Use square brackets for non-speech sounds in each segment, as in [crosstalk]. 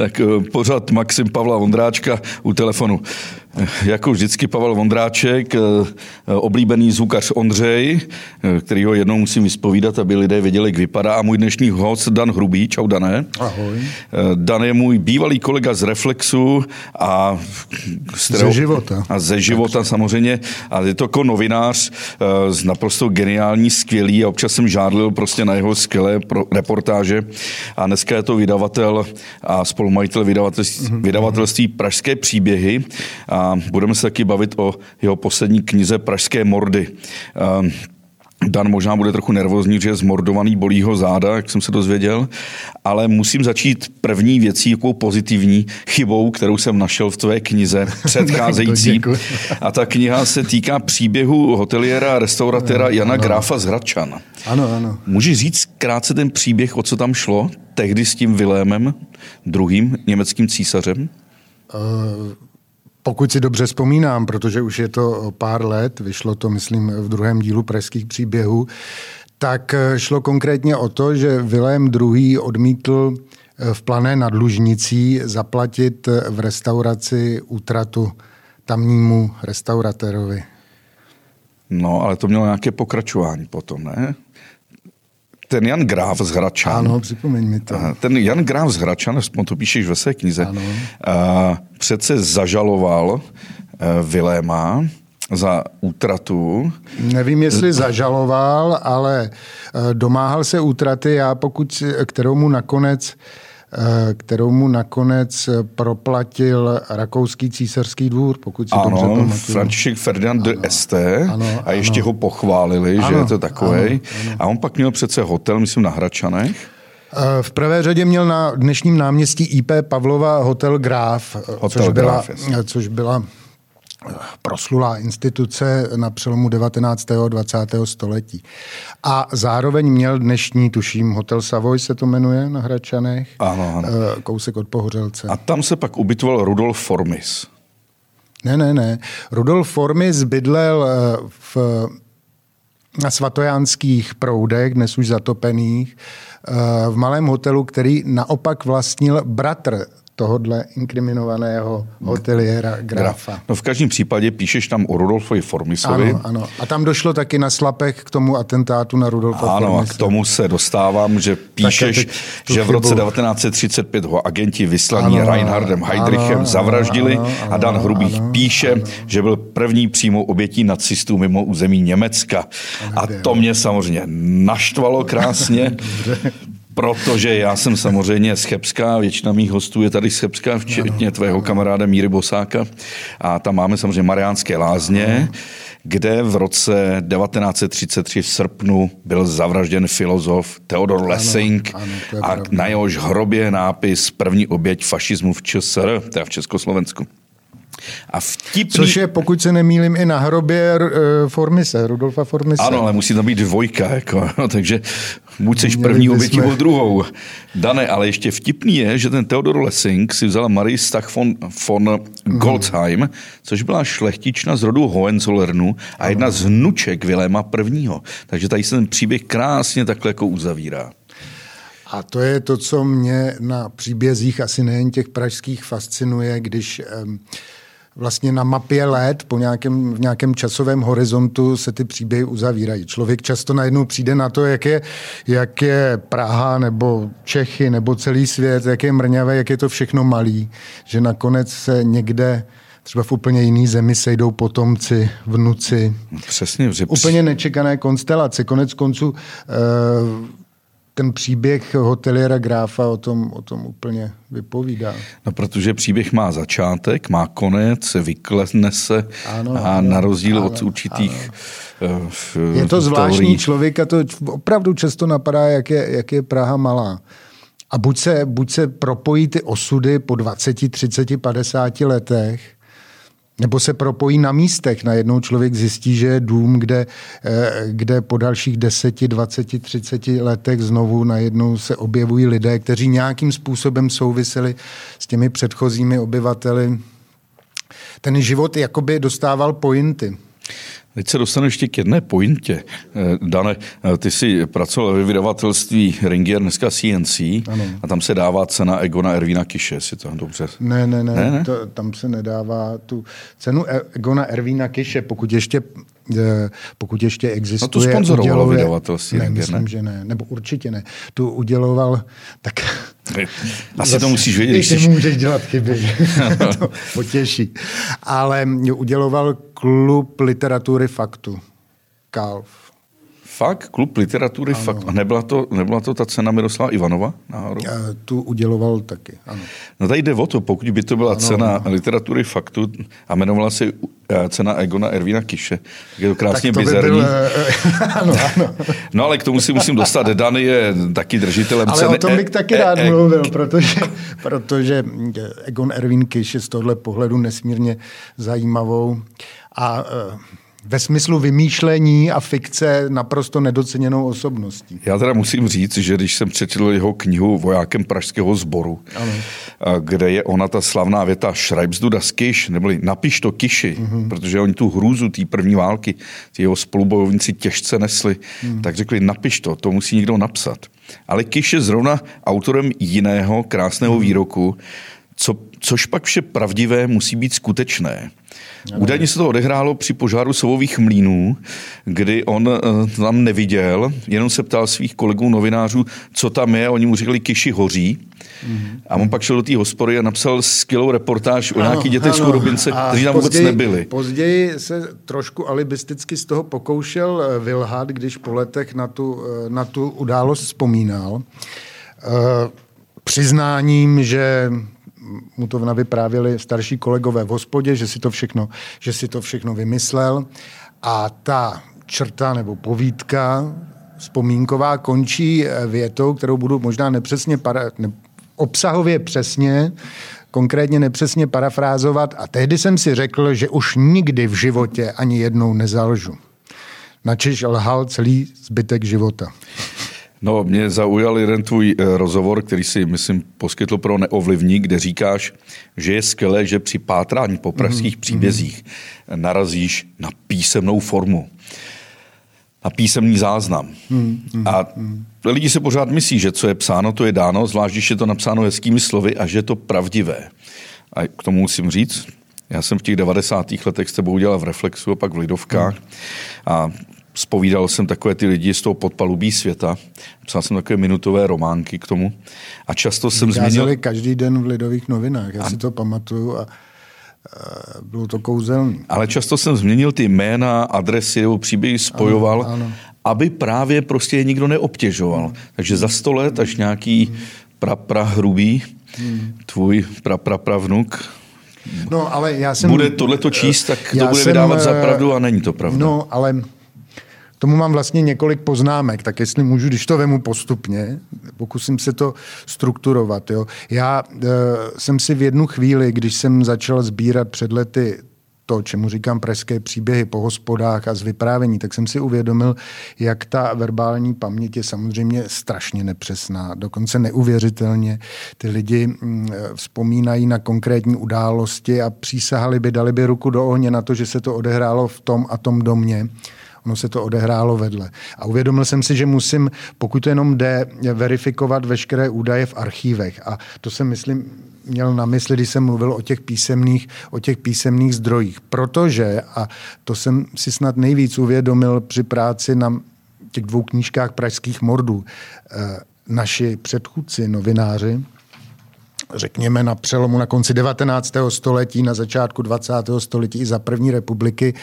Tak eh, pořád Maxim Pavla Vondráčka u telefonu. [laughs] Jako vždycky Pavel Vondráček, eh, oblíbený zvukař Ondřej, eh, který ho jednou musím vyspovídat, aby lidé věděli, jak vypadá. A můj dnešní host Dan Hrubý. Čau, Dané. Ahoj. Dan je můj bývalý kolega z Reflexu a ze života. A ze života tak. samozřejmě. A je to jako novinář z naprosto geniální, skvělý a občas jsem žádlil prostě na jeho skvělé reportáže. A dneska je to vydavatel a spolumajitel vydavatelství, mm-hmm. vydavatelství Pražské příběhy a budeme se taky bavit o jeho poslední knize Pražské mordy. Dan možná bude trochu nervózní, že je zmordovaný, bolí ho záda, jak jsem se dozvěděl, ale musím začít první věcí, jakou pozitivní chybou, kterou jsem našel v tvé knize [laughs] předcházející. a ta kniha se týká příběhu hoteliera a restauratéra Jana ano. Gráfa z Hradčan. Ano, ano. Můžeš říct krátce ten příběh, o co tam šlo, tehdy s tím Vilémem, druhým německým císařem? Uh... Pokud si dobře vzpomínám, protože už je to pár let, vyšlo to, myslím, v druhém dílu Pražských příběhů, tak šlo konkrétně o to, že Vilém II. odmítl v plané nadlužnicí zaplatit v restauraci útratu tamnímu restauratérovi. No, ale to mělo nějaké pokračování potom, ne? Ten Jan Gráv z Hračan. Ano, připomeň mi to. Ten Jan Gráv z Hračan, aspoň to píšeš ve své knize, ano. A, přece zažaloval eh, Viléma za útratu. Nevím, jestli zažaloval, ale eh, domáhal se útraty, já pokud, kterou mu nakonec kterou mu nakonec proplatil rakouský císařský dvůr, pokud si ano, dobře pamatuju. František Ferdinand de Este ano, a ještě ano. ho pochválili, ano, že je to takový. A on pak měl přece hotel, myslím, na Hračanech. Eh, v prvé řadě měl na dnešním náměstí IP Pavlova hotel Graf, eh, hotel což, byla, Graf, což byla proslulá instituce na přelomu 19. a 20. století. A zároveň měl dnešní, tuším, Hotel Savoy se to jmenuje na Hračanech, ano, ano. Eh, kousek od Pohořelce. A tam se pak ubytoval Rudolf Formis. Ne, ne, ne. Rudolf Formis bydlel eh, v, na svatojánských proudech, dnes už zatopených, eh, v malém hotelu, který naopak vlastnil bratr tohodle inkriminovaného hoteliéra Grafa. No v každém případě píšeš tam o Rudolfovi Formisovi. Ano, ano. A tam došlo taky na slapech k tomu atentátu na Rudolfa Ano, Formise. a k tomu se dostávám, že píšeš, že v roce 1935 ho agenti vyslaní ano, Reinhardem Heydrichem ano, zavraždili ano, ano, a Dan Hrubých ano, píše, ano. že byl první přímou obětí nacistů mimo území Německa. A to mě samozřejmě naštvalo krásně, [laughs] Protože já jsem samozřejmě z Chebska, většina mých hostů je tady z Chebska, včetně tvého kamaráda Míry Bosáka. A tam máme samozřejmě Mariánské lázně, kde v roce 1933 v srpnu byl zavražděn filozof Theodor Lessing ano, ano, a na jehož hrobě nápis první oběť fašismu v ČSR, teda v Československu. A vtipný... Což je, pokud se nemýlím, i na hrobě uh, Formise, Rudolfa Formise. Ano, ale musí tam být dvojka, jako, [laughs] no, takže buď seš první obětí nebo druhou. Dane, ale ještě vtipný je, že ten Theodor Lessing si vzala Marie Stach von, von Goldsheim, mm. což byla šlechtična z rodu Hohenzollernu a jedna z hnuček Viléma prvního. Takže tady se ten příběh krásně takhle jako uzavírá. A to je to, co mě na příbězích asi nejen těch pražských fascinuje, když um, vlastně na mapě let po nějakém, v nějakém časovém horizontu se ty příběhy uzavírají. Člověk často najednou přijde na to, jak je, jak je Praha nebo Čechy nebo celý svět, jak je mrňavé, jak je to všechno malý, že nakonec se někde třeba v úplně jiný zemi sejdou potomci, vnuci. Přesně. Že... Úplně nečekané konstelace. Konec konců eh, ten příběh hoteliera Gráfa o tom, o tom úplně vypovídá. No, protože příběh má začátek, má konec, vyklesne se ano, a ano, na rozdíl ano, od určitých ano. Uh, Je to zvláštní člověk a to opravdu často napadá, jak je, jak je Praha malá. A buď se, buď se propojí ty osudy po 20, 30, 50 letech, nebo se propojí na místech. Najednou člověk zjistí, že je dům, kde, eh, kde po dalších 10, 20, 30 letech znovu najednou se objevují lidé, kteří nějakým způsobem souviseli s těmi předchozími obyvateli. Ten život jakoby dostával pointy. Teď se dostanu ještě k jedné pointě. Eh, Dane, eh, ty jsi pracoval ve vydavatelství Ringier, dneska CNC, ano. a tam se dává cena Egona Ervína Kiše, si to dobře... Ne, ne, ne, ne, ne? To, tam se nedává tu cenu Egona Ervína Kiše, pokud ještě pokud ještě existuje... No to sponzorovalo vydavatelství. Ne, myslím, ne? že ne. Nebo určitě ne. Tu uděloval, tak... Asi to musíš vědět. Když ty můžeš dělat chyby. [laughs] to potěší. Ale uděloval klub literatury faktu. Kalf. Fakt? Klub literatury ano. fakt. A nebyla to, nebyla to ta cena Miroslava Ivanova náhodou? Tu uděloval taky, ano. No tady jde o to, pokud by to byla ano, cena ano. literatury faktu a jmenovala se eh, cena Egona Ervina Kiše, tak je to krásně tak to bizarní. By byl, eh, [laughs] ano, ano. No ale k tomu si musím dostat. Dany je taky držitelem ale ceny. Ale o tom bych e- taky rád e- mluvil, protože, protože Egon Ervin Kiš je z tohle pohledu nesmírně zajímavou a uh, ve smyslu vymýšlení a fikce naprosto nedoceněnou osobností. Já teda musím říct, že když jsem přečetl jeho knihu Vojákem pražského sboru, ano. kde je ona ta slavná věta Schreibst du das Kiš, neboli napiš to Kiši, uh-huh. protože oni tu hrůzu té první války, ty jeho spolubojovníci těžce nesli, uh-huh. tak řekli napiš to, to musí někdo napsat. Ale Kiš je zrovna autorem jiného krásného uh-huh. výroku, co, což pak vše pravdivé musí být skutečné. Údajně se to odehrálo při požáru sovových mlínů, kdy on uh, tam neviděl, jenom se ptal svých kolegů novinářů, co tam je, oni mu říkali, kyši hoří. Mm-hmm. A on pak šel do té hospody a napsal skvělou reportáž o nějakých dětech z chudobince, kteří tam později, vůbec nebyli. Později se trošku alibisticky z toho pokoušel eh, vylhat, když po letech na tu, eh, na tu událost vzpomínal. Uh, přiznáním, že mu to navyprávěli starší kolegové v hospodě, že si to všechno, že si to všechno vymyslel. A ta črta nebo povídka vzpomínková končí eh, větou, kterou budu možná nepřesně, para, ne, obsahově přesně, konkrétně nepřesně parafrázovat. A tehdy jsem si řekl, že už nikdy v životě ani jednou nezalžu. Načež lhal celý zbytek života. No, mě zaujal jeden tvůj eh, rozhovor, který si, myslím, poskytl pro Neovlivní, kde říkáš, že je skvělé, že při pátrání po pražských mm-hmm. příbězích narazíš na písemnou formu, na písemný záznam. Mm-hmm. A lidi se pořád myslí, že co je psáno, to je dáno, zvlášť když je to napsáno hezkými slovy a že je to pravdivé. A k tomu musím říct, já jsem v těch 90. letech s tebou udělal v Reflexu a pak v Lidovkách. Mm. A Spovídal jsem takové ty lidi z toho podpalubí světa. Psal jsem takové minutové románky k tomu. A často jsem Vykázali změnil... každý den v Lidových novinách. Já a... si to pamatuju a bylo to kouzelné. Ale často jsem změnil ty jména, adresy nebo příběhy spojoval, ano, ano. aby právě prostě je nikdo neobtěžoval. Hmm. Takže za sto let, až nějaký hmm. pra, pra hrubý, hmm. tvůj pra, pra, pravnuk, No, ale já jsem... Bude tohleto číst, tak to bude jsem, vydávat za pravdu a není to pravda. No, ale tomu mám vlastně několik poznámek, tak jestli můžu, když to vemu postupně, pokusím se to strukturovat. Jo. Já e, jsem si v jednu chvíli, když jsem začal sbírat před lety to, čemu říkám pražské příběhy po hospodách a z vyprávění, tak jsem si uvědomil, jak ta verbální paměť je samozřejmě strašně nepřesná, dokonce neuvěřitelně. Ty lidi mm, vzpomínají na konkrétní události a přísahali by, dali by ruku do ohně na to, že se to odehrálo v tom a tom domě ono se to odehrálo vedle. A uvědomil jsem si, že musím, pokud to jenom jde, verifikovat veškeré údaje v archívech. A to jsem, myslím, měl na mysli, když jsem mluvil o těch písemných, o těch písemných zdrojích. Protože, a to jsem si snad nejvíc uvědomil při práci na těch dvou knížkách pražských mordů, eh, naši předchůdci, novináři, řekněme na přelomu na konci 19. století, na začátku 20. století i za první republiky,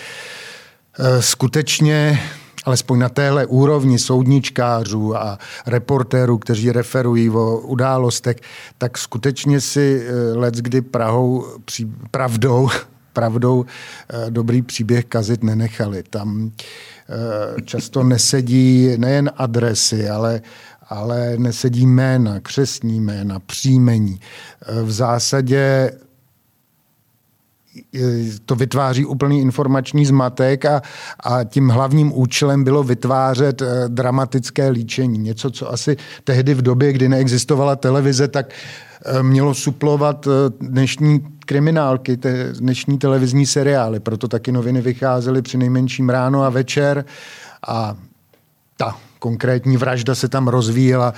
skutečně alespoň na téhle úrovni soudničkářů a reportérů, kteří referují o událostech, tak skutečně si eh, let kdy Prahou, pravdou, [laughs] pravdou eh, dobrý příběh kazit nenechali. Tam často nesedí nejen adresy, ale ale nesedí jména, křesní jména, příjmení. V zásadě to vytváří úplný informační zmatek a, a tím hlavním účelem bylo vytvářet eh, dramatické líčení. Něco, co asi tehdy v době, kdy neexistovala televize, tak eh, mělo suplovat eh, dnešní kriminálky, te, dnešní televizní seriály, proto taky noviny vycházely při nejmenším ráno a večer a ta konkrétní vražda se tam rozvíjela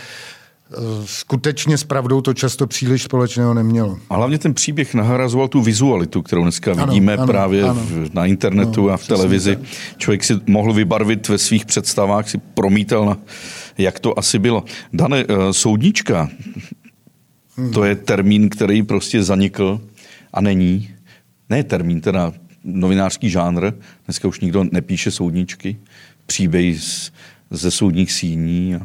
skutečně s pravdou to často příliš společného nemělo. A hlavně ten příběh nahrazoval tu vizualitu, kterou dneska ano, vidíme ano, právě ano. na internetu no, a v televizi. Tak. Člověk si mohl vybarvit ve svých představách, si promítal, na, jak to asi bylo. Dane, eh, soudnička, hmm. to je termín, který prostě zanikl a není. Ne termín, teda novinářský žánr. Dneska už nikdo nepíše soudničky, příběhy ze soudních síní a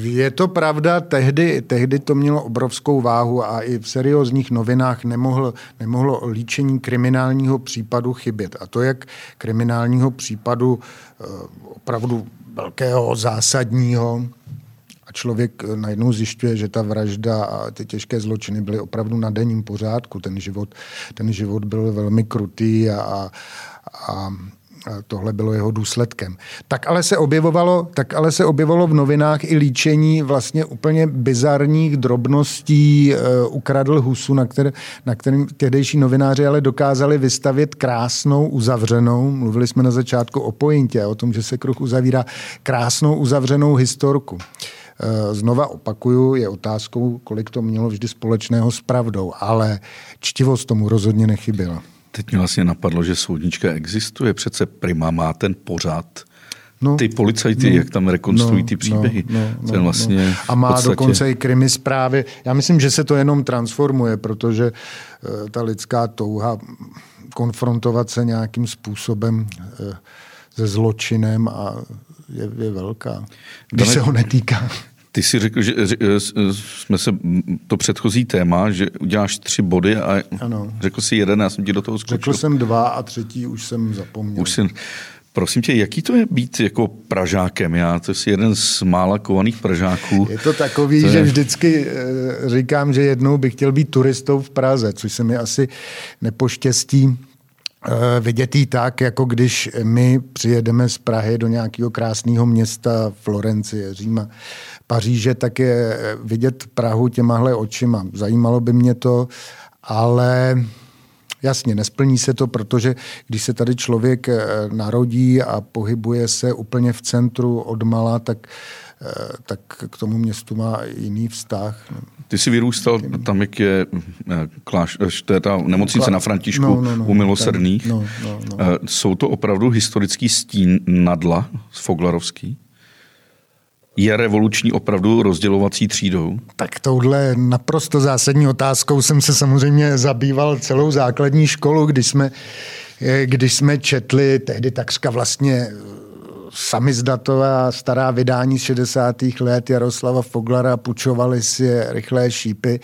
je to pravda, tehdy, tehdy to mělo obrovskou váhu a i v seriózních novinách nemohlo, nemohlo líčení kriminálního případu chybět. A to jak kriminálního případu eh, opravdu velkého, zásadního, a člověk najednou zjišťuje, že ta vražda a ty těžké zločiny byly opravdu na denním pořádku. Ten život, ten život byl velmi krutý a, a, a tohle bylo jeho důsledkem. Tak ale se objevovalo, tak ale se objevovalo v novinách i líčení vlastně úplně bizarních drobností. Uh, ukradl husu, na, který, na kterým tehdejší novináři ale dokázali vystavit krásnou uzavřenou, mluvili jsme na začátku o pointě, o tom, že se kruh uzavírá, krásnou uzavřenou historku. Eh, znova opakuju, je otázkou, kolik to mělo vždy společného s pravdou, ale čtivost tomu rozhodně nechyběla. Teď mě vlastně napadlo, že soudnička existuje. Přece Prima má ten pořád. No, ty policajty, no, jak tam rekonstruují no, ty příběhy. No, no, ten no, vlastně no. A má podstatě... dokonce i krimi zprávy. Já myslím, že se to jenom transformuje, protože uh, ta lidská touha konfrontovat se nějakým způsobem uh, se zločinem a je, je velká. Když se ho netýká. Ty jsi řekl, že jsme se to předchozí téma, že uděláš tři body a ano. řekl jsi jeden, já jsem ti do toho skočil. Řekl jsem dva a třetí už jsem zapomněl. Už jsem, prosím tě, jaký to je být jako Pražákem? Já to jsi jeden z mála kovaných Pražáků. Je to takový, to je... že vždycky eh, říkám, že jednou bych chtěl být turistou v Praze, což se mi asi nepoštěstí Eh, vidět jí tak, jako když my přijedeme z Prahy do nějakého krásného města Florencie, Říma, Paříže, tak je vidět Prahu těmahle očima. Zajímalo by mě to, ale Jasně, nesplní se to, protože když se tady člověk eh, narodí a pohybuje se úplně v centru od mala, tak, eh, tak k tomu městu má jiný vztah. Ty jsi vyrůstal tam, jak je eh, kláš, ta nemocnice na Františku no, no, no, u Milosrdných. No, no, no. Jsou to opravdu historický stín Nadla z Foglarovský? Je revoluční opravdu rozdělovací třídou? Tak touhle naprosto zásadní otázkou jsem se samozřejmě zabýval celou základní školu, když jsme, eh, když jsme četli tehdy takřka vlastně eh, samizdatová stará vydání z 60. let Jaroslava Foglara, pučovali si rychlé šípy.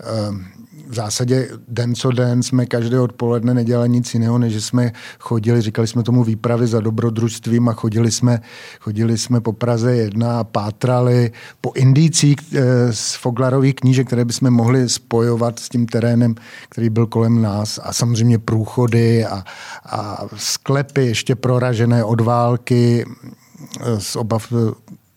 Ehm, v zásadě den co den jsme každé odpoledne nedělali nic jiného, než jsme chodili, říkali jsme tomu výpravy za dobrodružstvím a chodili jsme, chodili jsme po Praze jedna a pátrali po indicích eh, z Foglarových knížek, které bychom mohli spojovat s tím terénem, který byl kolem nás. A samozřejmě průchody a, a sklepy ještě proražené od války eh, z obav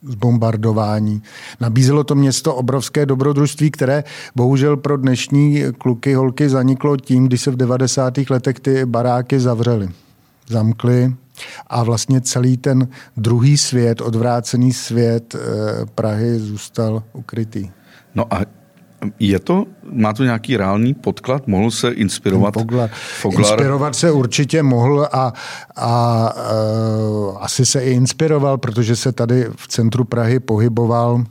zbombardování. Nabízelo to město obrovské dobrodružství, které bohužel pro dnešní kluky, holky zaniklo tím, když se v 90. letech ty baráky zavřely. Zamkly a vlastně celý ten druhý svět, odvrácený svět eh, Prahy zůstal ukrytý. No a je to, má to nějaký reálný podklad? Mohl se inspirovat? Foglar. Foglar? Inspirovat se určitě mohl a, a uh, asi se i inspiroval, protože se tady v centru Prahy pohyboval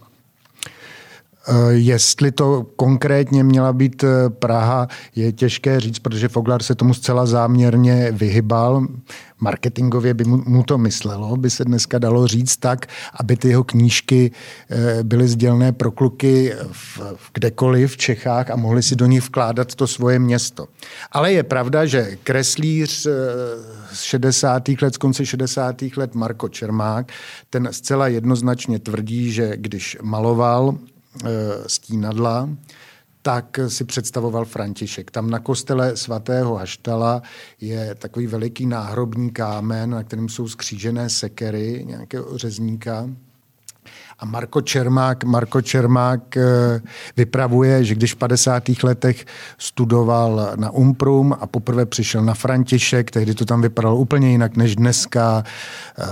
jestli to konkrétně měla být eh, Praha, je těžké říct, protože Foglar se tomu zcela záměrně vyhybal. Marketingově by mu to myslelo, by se dneska dalo říct tak, aby ty jeho knížky eh, byly sdělné pro kluky v, kdekoliv v Čechách a mohli si do nich vkládat to svoje město. Ale je pravda, že kreslíř z 60. let, z konce 60. let Marko Čermák, ten zcela jednoznačně tvrdí, že když maloval Eh, stínadla, tak si představoval František. Tam na kostele svatého Haštala je takový veliký náhrobní kámen, na kterém jsou skřížené sekery nějakého řezníka. A Marko Čermák, Marko Čermák eh, vypravuje, že když v 50. letech studoval na Umprum a poprvé přišel na František, tehdy to tam vypadalo úplně jinak než dneska, eh,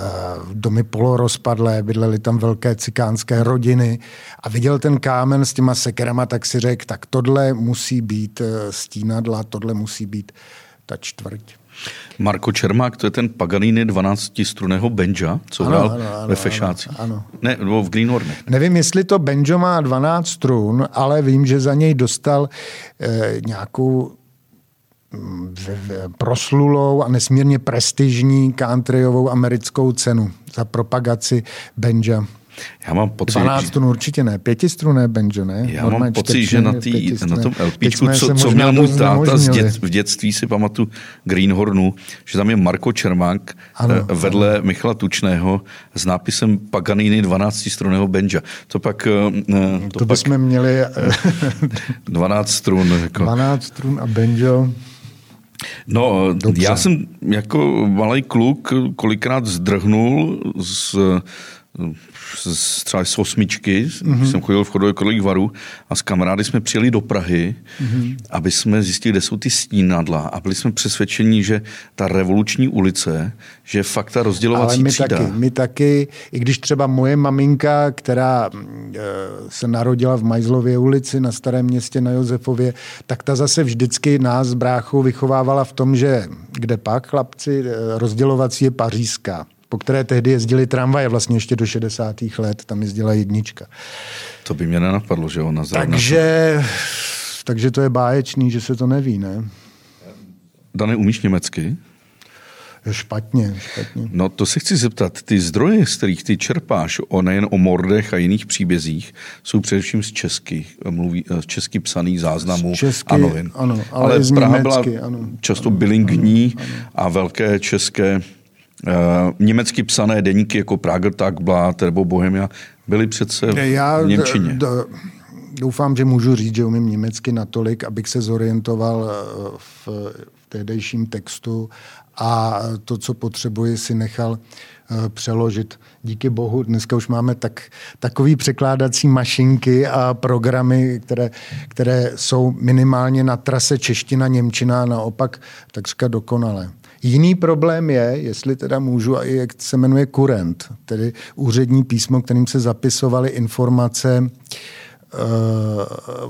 domy polorozpadlé, bydlely tam velké cikánské rodiny a viděl ten kámen s těma sekerama, tak si řekl, tak tohle musí být eh, stínadla, tohle musí být ta čtvrť. Marko Čermák, to je ten Paganini 12 struného Benja, co hrál ano, ano, ve Fešáci. Ano, ano. Ne, nebo v Greenhornech. Nevím, jestli to Benjo má 12 strun, ale vím, že za něj dostal eh, nějakou mm, proslulou a nesmírně prestižní countryovou americkou cenu za propagaci Benja. Já mám pocit, 12 tun určitě ne, pětistruné banjo, ne? Já Normálně mám pocit, že na, tý, na tom LPčku, co, co měl můj táta z dět, v dětství, si pamatuju Greenhornu, že tam je Marko Čermák ano, eh, vedle ano. Michala Tučného s nápisem Paganini 12 struného benja. To pak... Eh, to, to bychom měli... [laughs] 12 strun. Jako. 12 strun a banjo. No, Dobře. já jsem jako malý kluk kolikrát zdrhnul z třeba z osmičky, mm-hmm. jsem chodil v chodově kolek varu a s kamarády jsme přijeli do Prahy, mm-hmm. aby jsme zjistili, kde jsou ty stínadla a byli jsme přesvědčeni, že ta revoluční ulice, že je fakt ta rozdělovací Ale my třída. Taky, my taky, i když třeba moje maminka, která e, se narodila v Majzlově ulici na Starém městě na Josefově, tak ta zase vždycky nás s bráchou vychovávala v tom, že kde pak, chlapci, e, rozdělovací je pařížská po které tehdy jezdili tramvaje vlastně ještě do 60. let, tam jezdila jednička. To by mě nenapadlo, že ona zrovna... Takže, takže to je báječný, že se to neví, ne? Dane, umíš německy? Špatně, špatně. No to se chci zeptat. Ty zdroje, z kterých ty čerpáš, o nejen o mordech a jiných příbězích, jsou především z česky, mluví, z česky psaných záznamů česky, a novin. Ano, ale, ale Praha německy, byla ano. často bilingní a velké české německy psané deníky jako Prager Tagblatt nebo Bohemia byly přece Já v Němčině. D- doufám, že můžu říct, že umím německy natolik, abych se zorientoval eh, v, v tehdejším textu a to, co potřebuji, si nechal přeložit. Díky bohu, dneska už máme tak, takový překládací mašinky a programy, které, které jsou minimálně na trase čeština-němčina, naopak takřka dokonalé. Jiný problém je, jestli teda můžu, a jak se jmenuje kurent, tedy úřední písmo, kterým se zapisovaly informace uh,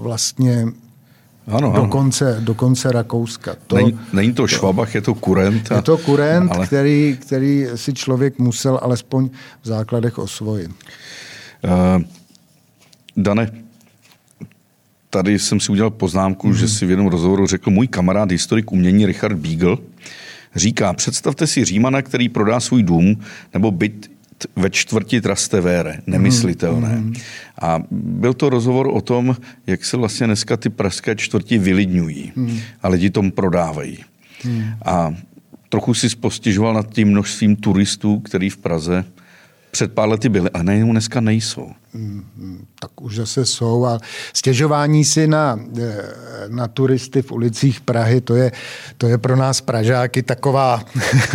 vlastně ano, do, konce, do konce Rakouska. To, není, není to Švabach, je to kurent. A, je to kurent, ale... který, který si člověk musel alespoň v základech osvojit. Uh, Dane, tady jsem si udělal poznámku, mm. že si v jednom rozhovoru řekl můj kamarád, historik umění Richard Beagle, Říká, představte si Římana, který prodá svůj dům nebo byt ve čtvrti Trastevere. Nemyslitelné. Mm. A byl to rozhovor o tom, jak se vlastně dneska ty pražské čtvrti vylidňují. Mm. A lidi tom prodávají. Mm. A trochu si spostižoval nad tím množstvím turistů, který v Praze před pár lety byly, a nejenom dneska nejsou. Mm, tak už zase jsou. A stěžování si na, eh, na turisty v ulicích Prahy, to je, to je pro nás Pražáky taková,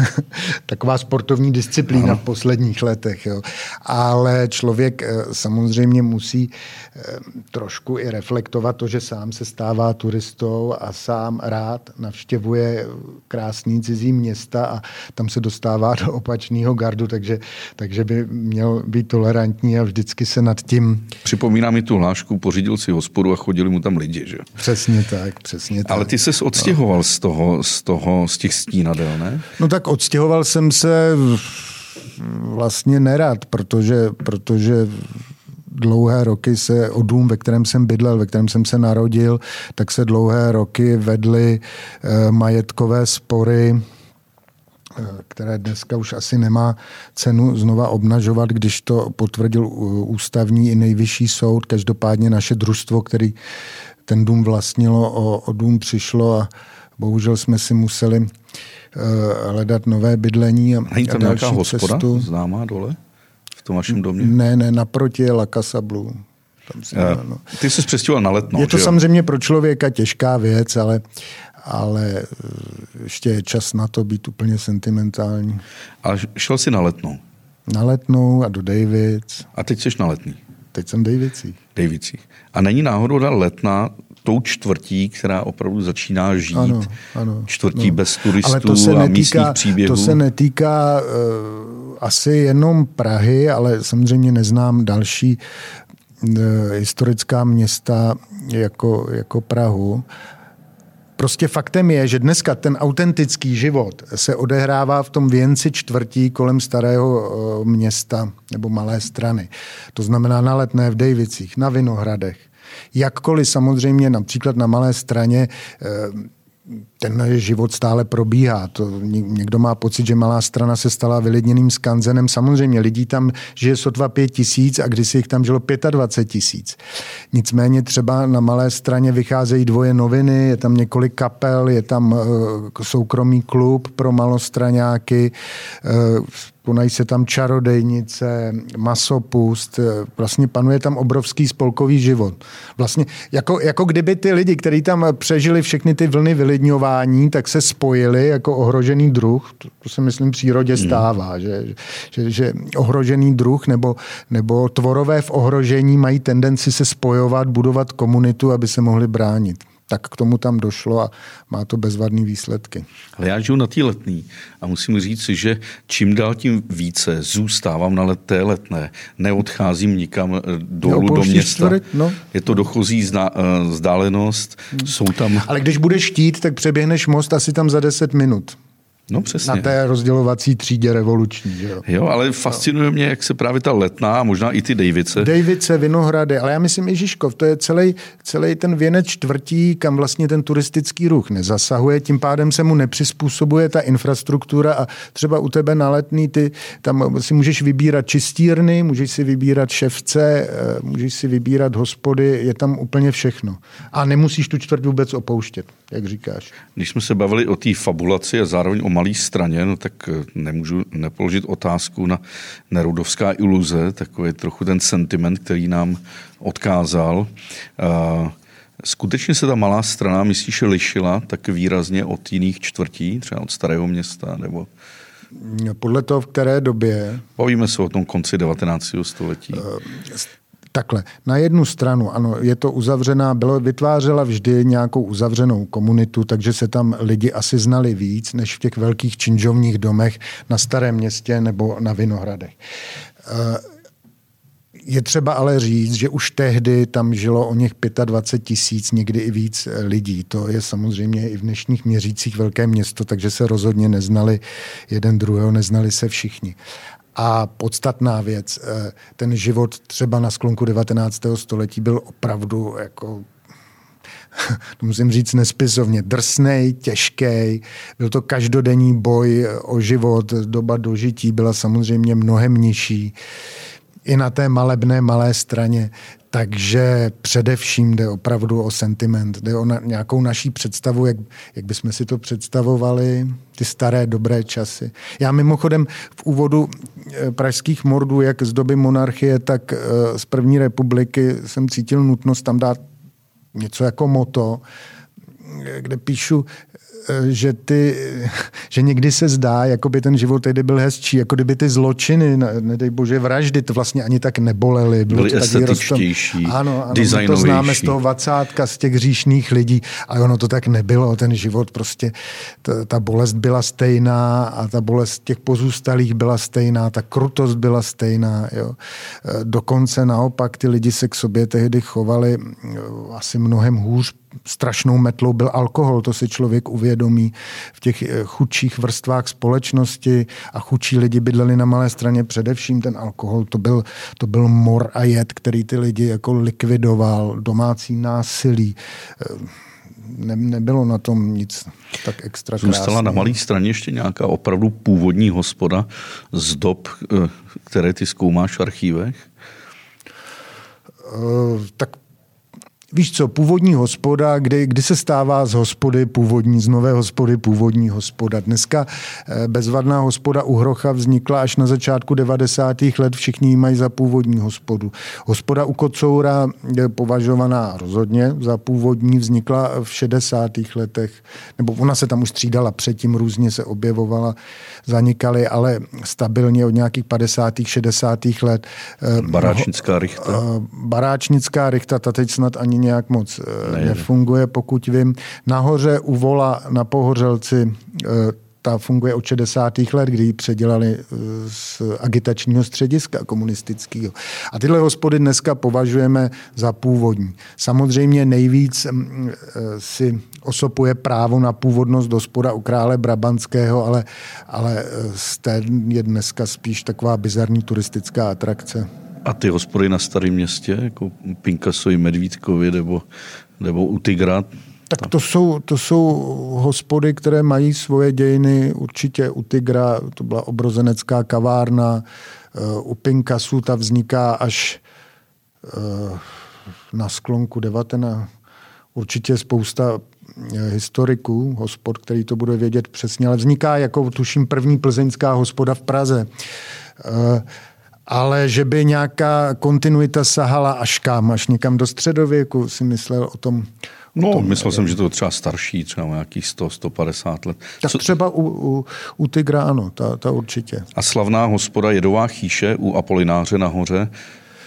[laughs] taková sportovní disciplína ano. v posledních letech. Jo. Ale člověk eh, samozřejmě musí eh, trošku i reflektovat to, že sám se stává turistou a sám rád navštěvuje krásný cizí města a tam se dostává do opačného gardu, takže, takže by měl být tolerantní a vždycky se nad tím. Připomíná mi tu hlášku, pořídil si hospodu a chodili mu tam lidi, že? Přesně tak, přesně tak. Ale ty ses odstěhoval no. z toho, z toho, z těch stínadel, ne? No tak odstěhoval jsem se vlastně nerad, protože, protože dlouhé roky se o dům, ve kterém jsem bydlel, ve kterém jsem se narodil, tak se dlouhé roky vedly eh, majetkové spory které dneska už asi nemá cenu znova obnažovat, když to potvrdil ústavní i nejvyšší soud. Každopádně naše družstvo, který ten dům vlastnilo, o, o dům přišlo a bohužel jsme si museli uh, hledat nové bydlení a, Není to nějaká hospoda cestu. známá dole v tom vašem domě? Ne, ne, naproti je La Casa Blue. Tam si, uh, no. Ty jsi přestěhoval na letno, Je to samozřejmě pro člověka těžká věc, ale ale eh, ještě je čas na to být úplně sentimentální. Ale šel jsi na letnou? Na Letnou a do Davids. A teď jsi na Letný? Teď jsem v Davicích. Davicích. A není náhodou ta Letná tou čtvrtí, která opravdu začíná žít, ano, ano, čtvrtí no. bez turistů ale to se a netýká, místních příběhů. To se netýká uh, asi jenom Prahy, ale samozřejmě neznám další uh, historická města jako, jako Prahu. Prostě faktem je, že dneska ten autentický život se odehrává v tom věnci čtvrtí kolem starého uh, města nebo malé strany. To znamená na Letné v Dejvicích, na Vinohradech, Jakkoliv samozřejmě například na malé straně ten život stále probíhá. To někdo má pocit, že malá strana se stala vylidněným skanzenem. Samozřejmě lidí tam žije sotva pět tisíc a kdysi jich tam žilo 25 tisíc. Nicméně třeba na malé straně vycházejí dvoje noviny, je tam několik kapel, je tam soukromý klub pro malostraňáky, konají se tam čarodejnice, masopust, vlastně panuje tam obrovský spolkový život. Vlastně jako, jako kdyby ty lidi, kteří tam přežili všechny ty vlny vylidňování, tak se spojili jako ohrožený druh, to, to se myslím přírodě hmm. stává, hmm. že, že, že ohrožený druh nebo, nebo tvorové v ohrožení mají tendenci se spojovat, budovat komunitu, aby se mohli bránit tak k tomu tam došlo a má to bezvadné výsledky. Ale já žiju na té letný a musím říct, že čím dál tím více zůstávám na let, té letné, neodcházím nikam eh, dolů do města. Čtvrt, no. Je to dochozí zna, uh, vzdálenost, hmm. jsou tam... Ale když budeš chtít, tak přeběhneš most asi tam za 10 minut. No přesně. Na té rozdělovací třídě revoluční. Že jo? jo, ale fascinuje mě, jak se právě ta letná, možná i ty Davice. Davice, Vinohrady, ale já myslím i Žižkov, to je celý, celý ten věnec čtvrtí, kam vlastně ten turistický ruch nezasahuje, tím pádem se mu nepřizpůsobuje ta infrastruktura a třeba u tebe na letný ty, tam si můžeš vybírat čistírny, můžeš si vybírat ševce, eh, můžeš si vybírat hospody, je tam úplně všechno. A nemusíš tu čtvrt vůbec opouštět, jak říkáš. Když jsme se bavili o té fabulaci a zároveň o malé straně, no tak eh, nemůžu nepoložit otázku na Nerudovská iluze, takový trochu ten sentiment, který nám odkázal. Eh, skutečně se ta malá strana, myslíš, lišila tak výrazně od jiných čtvrtí, třeba od Starého města, nebo podle toho, v které době. Bavíme se o tom konci 19. století. Eh, Takhle, na jednu stranu, ano, je to uzavřená, bylo, vytvářela vždy nějakou uzavřenou komunitu, takže se tam lidi asi znali víc, než v těch velkých činžovních domech na Starém městě nebo na Vinohradech. Eh, je třeba ale říct, že už tehdy tam žilo o něch 25 tisíc, někdy i víc lidí. To je samozřejmě i v dnešních měřících velké město, takže se rozhodně neznali jeden druhého, neznali se všichni. A podstatná věc, eh, ten život třeba na sklonku 19. století byl opravdu jako [laughs] to musím říct nespisovně, drsnej, těžký. Byl to každodenní boj o život, doba dožití byla samozřejmě mnohem nižší. I na té malebné malé straně takže především jde opravdu o sentiment, jde o na, nějakou naší představu, jak, jak bychom si to představovali, ty staré dobré časy. Já mimochodem v úvodu eh, pražských mordů, jak z doby monarchie, tak eh, z první republiky jsem cítil nutnost tam dát něco jako moto, kde píšu, že, ty, [laughs] že někdy se zdá, jako by ten život tehdy byl hezčí, jako kdyby ty zločiny, nedej bože, vraždy, to vlastně ani tak nebolely. Bylo Byly to estetičtější, Ano, ano to známe z toho vacátka, z těch hříšných lidí a ono to tak nebylo. Ten život prostě, ta, ta bolest byla stejná a ta bolest těch pozůstalých byla stejná, ta krutost byla stejná. Jo. Eh, dokonce naopak ty lidi se k sobě tehdy chovali eh, asi mnohem hůř, strašnou metlou byl alkohol, to si člověk uvědomí v těch eh, chudších vrstvách společnosti a chudší lidi bydleli na malé straně především ten alkohol, to byl, to byl mor a jed, který ty lidi jako likvidoval, domácí násilí. Eh, ne, nebylo na tom nic tak extra krásný. Zůstala na malé straně ještě nějaká opravdu původní hospoda z dob, eh, které ty zkoumáš v archívech? tak víš co, původní hospoda, kdy, kdy se stává z hospody původní, z nové hospody původní hospoda. Dneska eh, bezvadná hospoda u Hrocha vznikla až na začátku 90. let, všichni ji mají za původní hospodu. Hospoda u Kocoura je považovaná rozhodně za původní, vznikla v 60. letech, nebo ona se tam už střídala předtím, různě se objevovala, zanikaly, ale stabilně od nějakých 50. 60. let. Eh, Baráčnická richta. Baráčnická richta, ta teď snad ani nějak moc eh, Nejde. nefunguje, pokud vím. Nahoře u Vola na Pohořelci eh, ta funguje od 60. let, kdy ji předělali eh, z agitačního střediska komunistického. A tyhle hospody dneska považujeme za původní. Samozřejmě nejvíc mm, si osopuje právo na původnost do spoda u krále Brabantského, ale, ale té je dneska spíš taková bizarní turistická atrakce. A ty hospody na Starém městě, jako Pinkasovi, Medvídkovi nebo, nebo u Tigra, tak to jsou, to jsou hospody, které mají svoje dějiny. Určitě u Tigra to byla obrozenecká kavárna, eh, u Pinkasu ta vzniká až eh, na sklonku 19. Určitě spousta eh, historiků, hospod, který to bude vědět přesně, ale vzniká jako, tuším, první plzeňská hospoda v Praze ale že by nějaká kontinuita sahala až kam, až někam do středověku, si myslel o tom. No, o tom, myslel jsem, že to je třeba starší, třeba nějakých 100, 150 let. Tak Co... třeba u, u, u Tigra ano, ta, ta určitě. A slavná hospoda Jedová chýše u Apolináře nahoře,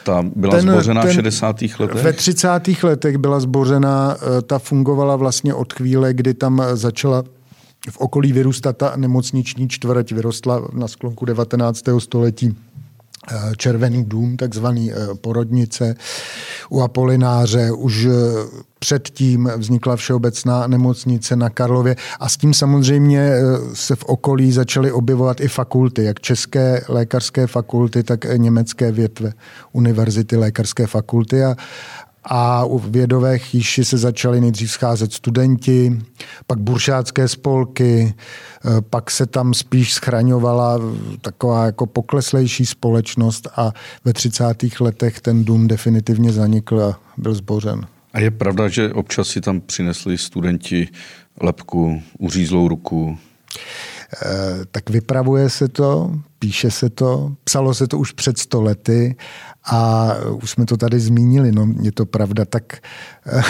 ta byla ten, zbořena ten, v 60. letech? Ve 30. letech byla zbořena, eh, ta fungovala vlastně od chvíle, kdy tam začala v okolí vyrůstat ta nemocniční čtvrť, vyrostla na sklonku 19. století Eh, Červený dům, takzvaný eh, porodnice u Apolináře. Už eh, předtím vznikla všeobecná nemocnice na Karlově a s tím samozřejmě se v okolí začaly objevovat i fakulty, jak české lékařské fakulty, tak německé větve univerzity lékařské fakulty a, a u vědové chýši se začaly nejdřív scházet studenti, pak buršácké spolky, eh, pak se tam spíš schraňovala taková jako pokleslejší společnost a ve 30. letech ten dům definitivně zanikl a byl zbořen. A je pravda, že občas si tam přinesli studenti lepku, uřízlou ruku? Eh, tak vypravuje se to, píše se to, psalo se to už před sto lety a už jsme to tady zmínili, no je to pravda, tak eh,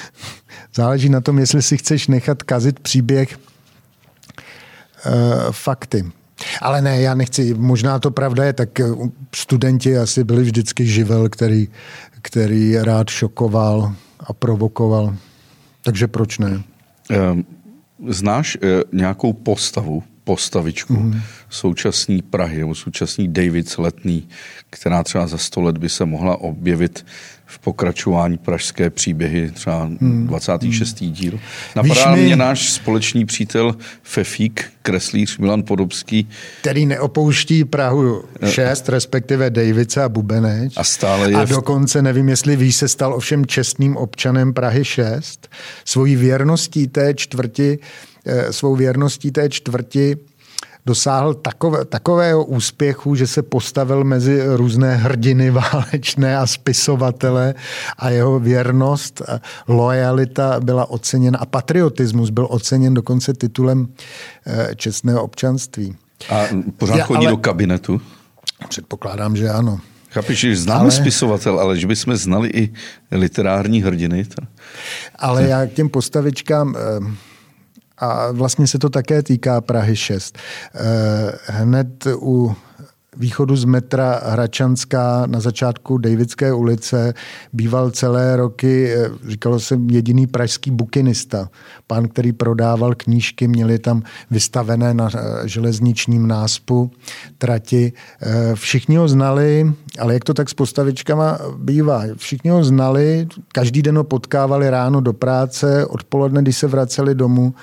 [laughs] záleží na tom, jestli si chceš nechat kazit příběh eh, fakty. Ale ne, já nechci, možná to pravda je, tak studenti asi byli vždycky živel, který, který rád šokoval a provokoval. Takže proč ne? Znáš nějakou postavu, postavičku mm. současný Prahy nebo současný David Letný, která třeba za sto let by se mohla objevit v pokračování pražské příběhy, třeba hmm. 26. Hmm. díl. Napadá mi... mě náš společný přítel Fefík, kreslíř Milan Podobský. Který neopouští Prahu 6, eh. respektive Davice a Bubeneč. A stále je... A dokonce, nevím, jestli ví, se stal ovšem čestným občanem Prahy 6. Svojí věrností té čtvrti svou věrností té čtvrti dosáhl takové, takového úspěchu, že se postavil mezi různé hrdiny [laughs] válečné a spisovatele a jeho věrnost, a lojalita byla oceněna a patriotismus byl oceněn dokonce titulem eh, čestného občanství. A pořád Já, chodí ale, do kabinetu? Předpokládám, že ano. Chápeš, že známe ale, spisovatel, ale že bychom znali i literární hrdiny. Ale já k těm postavičkám... Eh, a vlastně se to také týká Prahy 6. Eh, hned u východu z metra Hračanská na začátku Davidské ulice býval celé roky, eh, říkalo se, jediný pražský bukinista. Pán, který prodával knížky, měli tam vystavené na eh, železničním náspu trati. Všichni ho znali, ale jak to tak s postavičkama bývá, všichni ho znali, každý den ho potkávali ráno do práce, odpoledne, když se vraceli domů,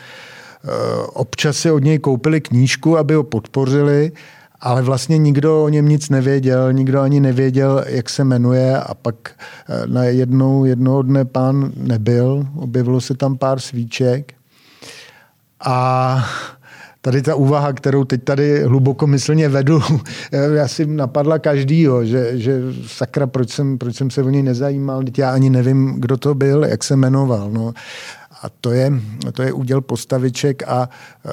občas si od něj koupili knížku, aby ho podpořili, ale vlastně nikdo o něm nic nevěděl, nikdo ani nevěděl, jak se jmenuje a pak eh, na jednou, jednoho dne pán nebyl, objevilo se tam pár svíček a tady ta úvaha, kterou teď tady hlubokomyslně vedu, asi napadla každýho, že, že sakra, proč jsem, proč jsem se o něj nezajímal, teď já ani nevím, kdo to byl, jak se jmenoval. No. A to je, to je úděl postaviček a uh,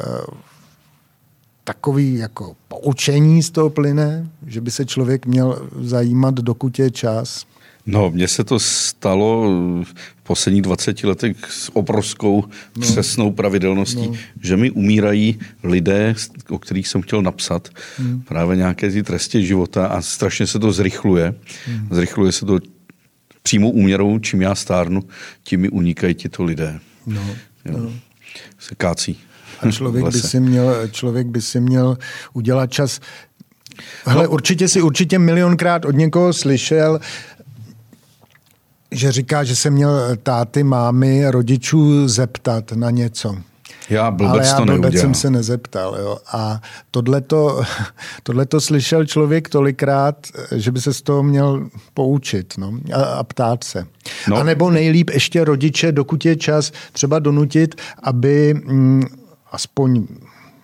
takový jako poučení z toho plyne, že by se člověk měl zajímat, dokud je čas. No, mně se to stalo v posledních 20 letech s obrovskou no. přesnou pravidelností, no. že mi umírají lidé, o kterých jsem chtěl napsat, hmm. právě nějaké ty trestě života a strašně se to zrychluje. Hmm. Zrychluje se to přímou úměrou, čím já stárnu, tím mi unikají tito lidé. No. Jo. No. Se kácí. A člověk by, si měl, člověk by si měl udělat čas. Hele, no. určitě si určitě milionkrát od někoho slyšel, že říká, že se měl táty, mámy, rodičů zeptat na něco. Já blbec Ale já to blbec jsem se nezeptal. Jo. A tohleto, [laughs] tohleto slyšel člověk tolikrát, že by se z toho měl poučit no, a, a ptát se. No. A nebo nejlíp ještě rodiče, dokud je čas, třeba donutit, aby mm, aspoň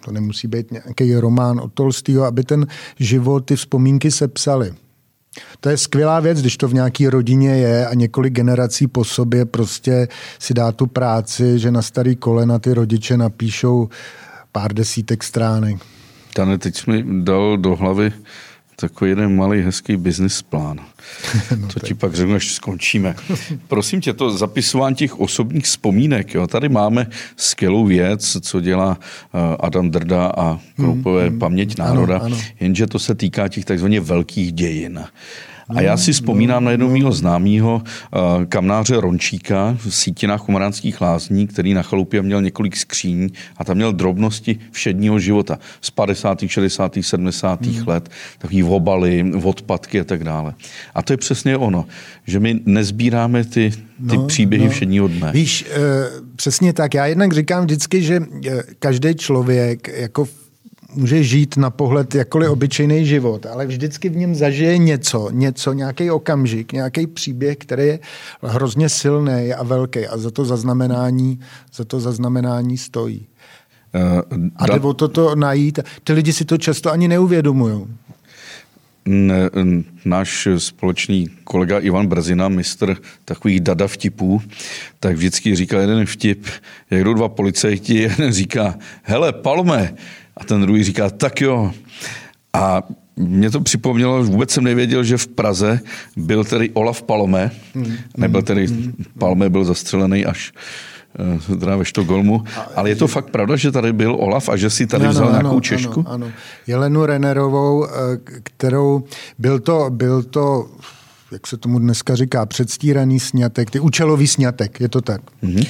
to nemusí být nějaký román od Tolstýho, aby ten život, ty vzpomínky sepsali. To je skvělá věc, když to v nějaké rodině je a několik generací po sobě prostě si dá tu práci, že na starý kolena ty rodiče napíšou pár desítek stránek. Tane, teď jsi mi dal do hlavy takový jeden malý hezký business plán. [laughs] no, to ti pak řeknu, až skončíme. Prosím tě, to zapisování těch osobních vzpomínek. Jo. Tady máme skvělou věc, co dělá uh, Adam Drda a Kroupové mm, mm, Paměť národa, ano, ano. jenže to se týká těch takzvaně velkých dějin. A já si vzpomínám na jednoho mého známého uh, kamnáře Rončíka v sítinách Umaránských lázní, který na chalupě měl několik skříní a tam měl drobnosti všedního života z 50., 60., 70. Hmm. let, takový obaly, odpadky a tak dále. A to je přesně ono, že my nezbíráme ty, ty no, příběhy no. všedního dne. Víš, uh, přesně tak. Já jednak říkám vždycky, že každý člověk jako může žít na pohled jakkoliv obyčejný život, ale vždycky v něm zažije něco, něco, nějaký okamžik, nějaký příběh, který je hrozně silný a velký a za to zaznamenání, za to zaznamenání stojí. Uh, a jde o toto najít. Ty lidi si to často ani neuvědomují. Náš společný kolega Ivan Brzina, mistr takových dada vtipů, tak vždycky říkal jeden vtip, jak jdou dva policajti, [laughs] jeden říká, hele, Palme, a ten druhý říká, tak jo. A mě to připomnělo, vůbec jsem nevěděl, že v Praze byl tedy Olaf Palme, hmm. nebyl tedy, hmm. Palme byl zastřelený až eh, teda ve Štokholmu. Ale je to fakt pravda, že tady byl Olaf a že si tady ano, vzal ano, nějakou Češku? Ano, ano. Jelenu Renerovou, eh, kterou byl to, byl to jak se tomu dneska říká, předstíraný snětek, ty účelový snětek, je to tak. Mm-hmm.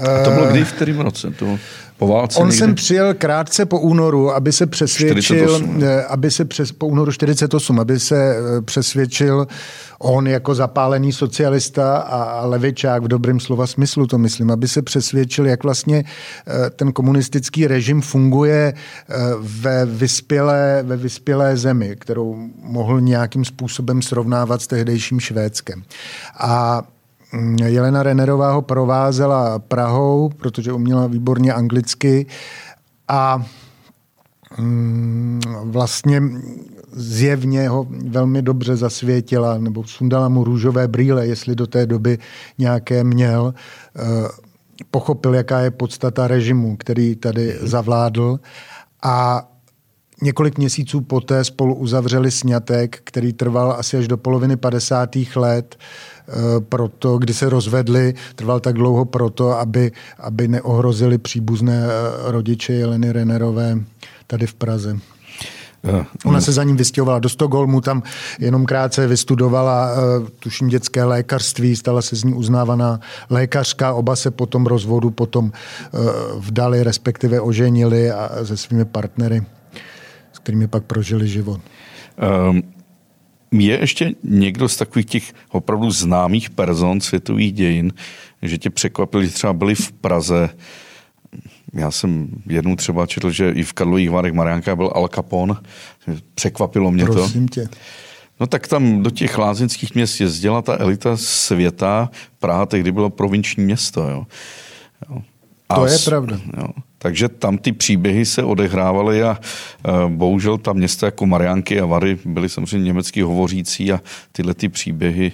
A to bylo kdy, v kterém roce? To po válce On někdy? jsem přijel krátce po únoru, aby se přesvědčil, 48. Eh, aby se přes, po únoru 48, aby se eh, přesvědčil on jako zapálený socialista a levičák v dobrém slova smyslu to myslím, aby se přesvědčil, jak vlastně eh, ten komunistický režim funguje ve vyspělé, ve vyspělé zemi, kterou mohl nějakým způsobem srovnávat s tehdejším Švédskem. A Jelena Rennerová ho provázela Prahou, protože uměla výborně anglicky a mm, vlastně zjevně ho velmi dobře zasvětila, nebo sundala mu růžové brýle, jestli do té doby nějaké měl. Eh, pochopil, jaká je podstata režimu, který tady zavládl. A několik měsíců poté spolu uzavřeli sňatek, který trval asi až do poloviny 50. let. Eh, proto, kdy se rozvedli, trval tak dlouho proto, aby, aby neohrozili příbuzné eh, rodiče Jeleny Renerové tady v Praze. Eh, Ona se za ním vystěhovala do Stockholmu, tam jenom krátce vystudovala, tuším, dětské lékařství, stala se z ní uznávaná lékařka, oba se potom rozvodu potom vdali, respektive oženili a se svými partnery, s kterými pak prožili život. Um, je ještě někdo z takových těch opravdu známých person světových dějin, že tě překvapili, že třeba byli v Praze, já jsem jednou třeba četl, že i v Karlových Varech Mariánka byl Al Capone. Překvapilo mě Prosím to. Tě. No tak tam do těch lázeňských měst jezdila ta elita světa. Praha tehdy bylo provinční město. Jo. Jo. A to je pravda. Jo. Takže tam ty příběhy se odehrávaly a bohužel ta města jako Mariánky a Vary byly samozřejmě německy hovořící a tyhle ty příběhy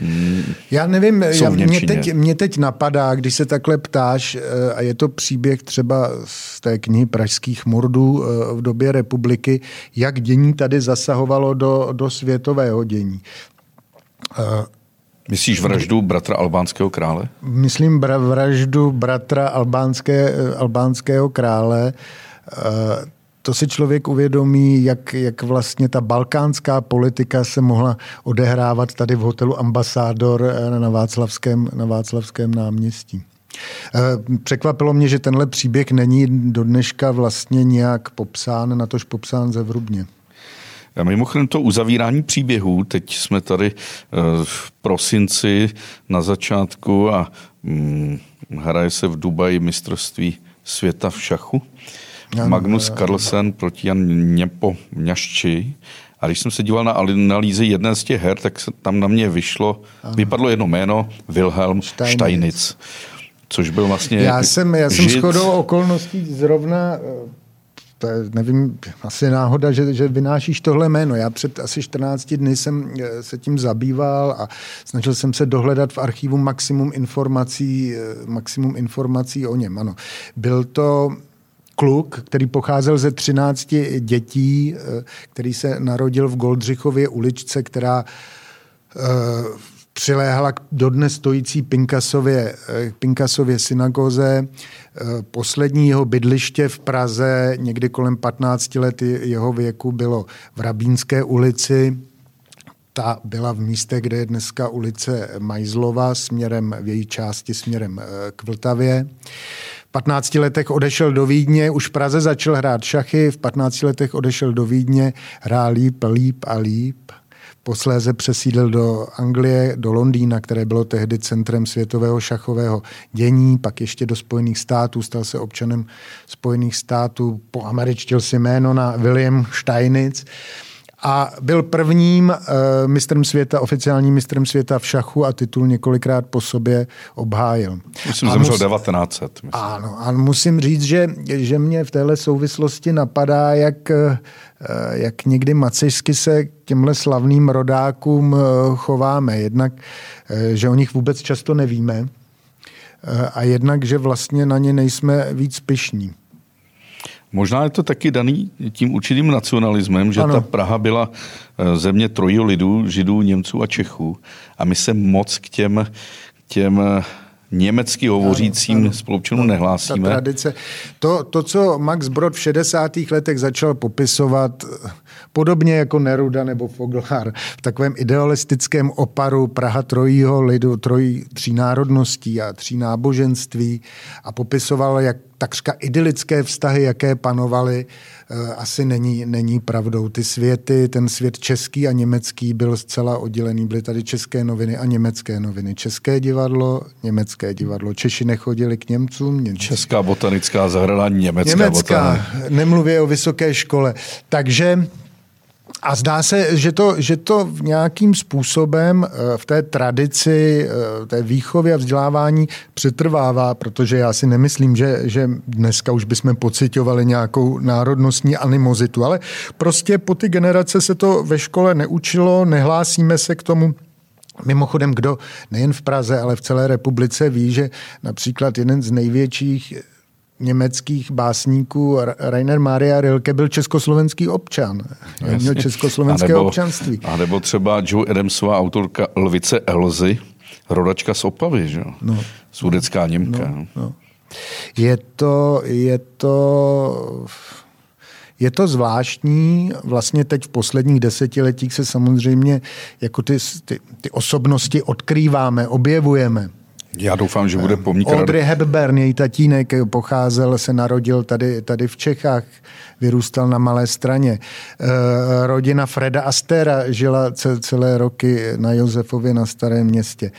mm, Já nevím, já, mě, teď, mě teď napadá, když se takhle ptáš, a je to příběh třeba z té knihy Pražských mordů v době republiky, jak dění tady zasahovalo do, do světového dění. Myslíš vraždu bratra albánského krále? Myslím bra- vraždu bratra albánské, albánského krále. To si člověk uvědomí, jak, jak vlastně ta balkánská politika se mohla odehrávat tady v hotelu Ambasádor na Václavském, na Václavském náměstí. Překvapilo mě, že tenhle příběh není do dneška vlastně nějak popsán, natož popsán ze Vrubně. A mimochodem to uzavírání příběhů, teď jsme tady eh, v prosinci na začátku a hm, hraje se v Dubaji mistrovství světa v šachu. Magnus Carlsen proti Jan Něpo Mňašči. A když jsem se díval na analýzy jedné z těch her, tak se tam na mě vyšlo, ano. vypadlo jedno jméno, Wilhelm Steinitz. Steinitz což byl vlastně Já jsem, já jsem shodou okolností zrovna eh, to je, nevím, asi náhoda, že, že vynášíš tohle jméno. Já před asi 14 dny jsem eh, se tím zabýval a snažil jsem se dohledat v archivu maximum informací, eh, maximum informací o něm. Ano. Byl to kluk, který pocházel ze 13 dětí, eh, který se narodil v Goldřichově uličce, která přiléhala k dodnes stojící Pinkasově, eh, Pinkasově synagoze. Eh, poslední jeho bydliště v Praze, někdy kolem 15 let jeho věku, bylo v Rabínské ulici. Ta byla v místě, kde je dneska ulice Majzlova, směrem v její části směrem eh, k Vltavě. V 15 letech odešel do Vídně, už v Praze začal hrát šachy, v 15 letech odešel do Vídně, hrál líp, líp a líp. Posléze přesídlil do Anglie, do Londýna, které bylo tehdy centrem světového šachového dění, pak ještě do Spojených států, stal se občanem Spojených států, poameričtil si jméno na William Steinitz a byl prvním uh, mistrem světa, oficiálním mistrem světa v šachu a titul několikrát po sobě obhájil. Myslím, že zemřel 1900. Myslím. Ano, a musím říct, že, že mě v téhle souvislosti napadá, jak, uh, jak někdy macešsky se k těmhle slavným rodákům uh, chováme. Jednak, uh, že o nich vůbec často nevíme a jednak, že vlastně na ně nejsme víc pyšní. Možná je to taky daný tím určitým nacionalismem, že ano. ta Praha byla eh, země trojího lidu, židů, Němců a Čechů. A my se moc k těm, těm eh, německy hovořícím spolupčanům nehlásíme. Ta tradice. To, to, co Max Brod v 60. letech začal popisovat, podobně jako Neruda nebo Foglár, v takovém idealistickém oparu Praha trojího lidu, trojí, tří národností a tří náboženství a popisoval, jak takřka idylické vztahy, jaké panovaly, eh, asi není, není pravdou. Ty světy, ten svět český a německý byl zcela oddělený. Byly tady české noviny a německé noviny. České divadlo, německé divadlo. Češi nechodili k Němcům. Němci. Česká botanická zahrada, německá, německá botanická. Nemluvě o vysoké škole. Takže a zdá se, že to, že to v nějakým způsobem eh, v té tradici, eh, té výchově a vzdělávání přetrvává, protože já si nemyslím, že, že dneska už bychom pocitovali nějakou národnostní animozitu, ale prostě po ty generace se to ve škole neučilo, nehlásíme se k tomu. Mimochodem, kdo nejen v Praze, ale v celé republice ví, že například jeden z největších německých básníků Rainer Maria Rilke byl československý občan. Jasně. Měl československé a nebo, občanství. A nebo třeba Joe Adamsová autorka Lvice Elzy, rodačka z Opavy, že? No. Sudecká Němka. No, no. Je to, je to, je to zvláštní, vlastně teď v posledních desetiletích se samozřejmě jako ty, ty, ty osobnosti odkrýváme, objevujeme. Já doufám, že bude pomník. Audrey Hepburn, její tatínek, pocházel, se narodil tady, tady v Čechách, vyrůstal na Malé straně. E, rodina Freda Astera žila celé roky na Josefově na Starém městě.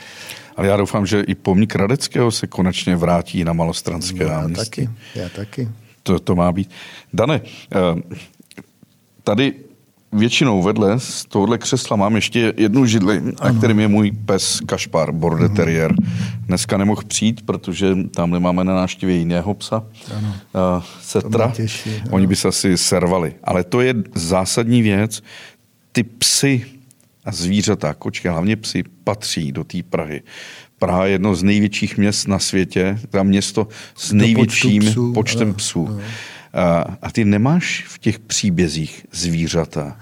Ale já doufám, že i pomník Radeckého se konečně vrátí na Malostranské já náměstí. Taky, já taky. To, to má být. Dane, eh, tady většinou vedle z tohohle křesla mám ještě jednu židli, ano. na kterým je můj pes Kašpar, border ano. terrier. Dneska nemohl přijít, protože tam máme na návštěvě jiného psa, ano. Uh, Setra. Těší, Oni by se asi servali. Ale to je zásadní věc. Ty psy a zvířata, kočky, hlavně psy, patří do té Prahy. Praha je jedno z největších měst na světě, tam město s největším psů, počtem ano, psů. Ano. A, a ty nemáš v těch příbězích zvířata.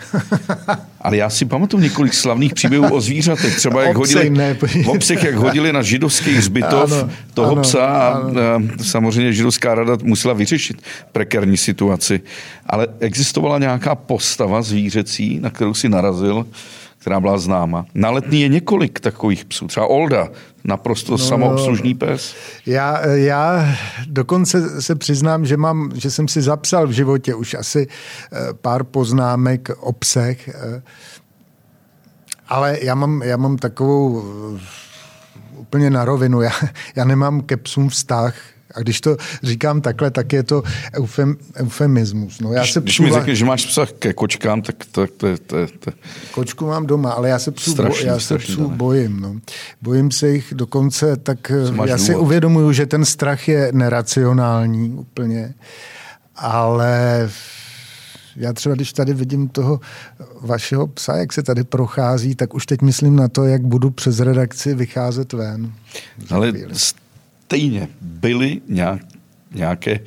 [laughs] Ale já si pamatuju několik slavných příběhů o zvířatech. Třeba jak hodili, ne, v obsech, jak hodili na židovský zbytov ano, toho ano, psa a, ano. a samozřejmě židovská rada musela vyřešit prekérní situaci. Ale existovala nějaká postava zvířecí, na kterou si narazil, která byla známa. Na letní je několik takových psů, třeba Olda, naprosto no, samoobslužný pes. Já, já dokonce se přiznám, že, mám, že jsem si zapsal v životě už asi eh, pár poznámek o psech, eh, ale já mám, já mám takovou eh, úplně na rovinu. Já, já nemám ke psům vztah, a když to říkám takhle, tak je to eufem, eufemismus. No, já když, se když mi řekneš, že máš psa ke kočkám, tak to, to, to, to... Kočku mám doma, ale já se psů, strašný, bo, já se psů bojím. No. Bojím se jich dokonce, tak já si důvod? uvědomuju, že ten strach je neracionální úplně, ale já třeba, když tady vidím toho vašeho psa, jak se tady prochází, tak už teď myslím na to, jak budu přes redakci vycházet ven. Ale stejně byly nějak, nějaké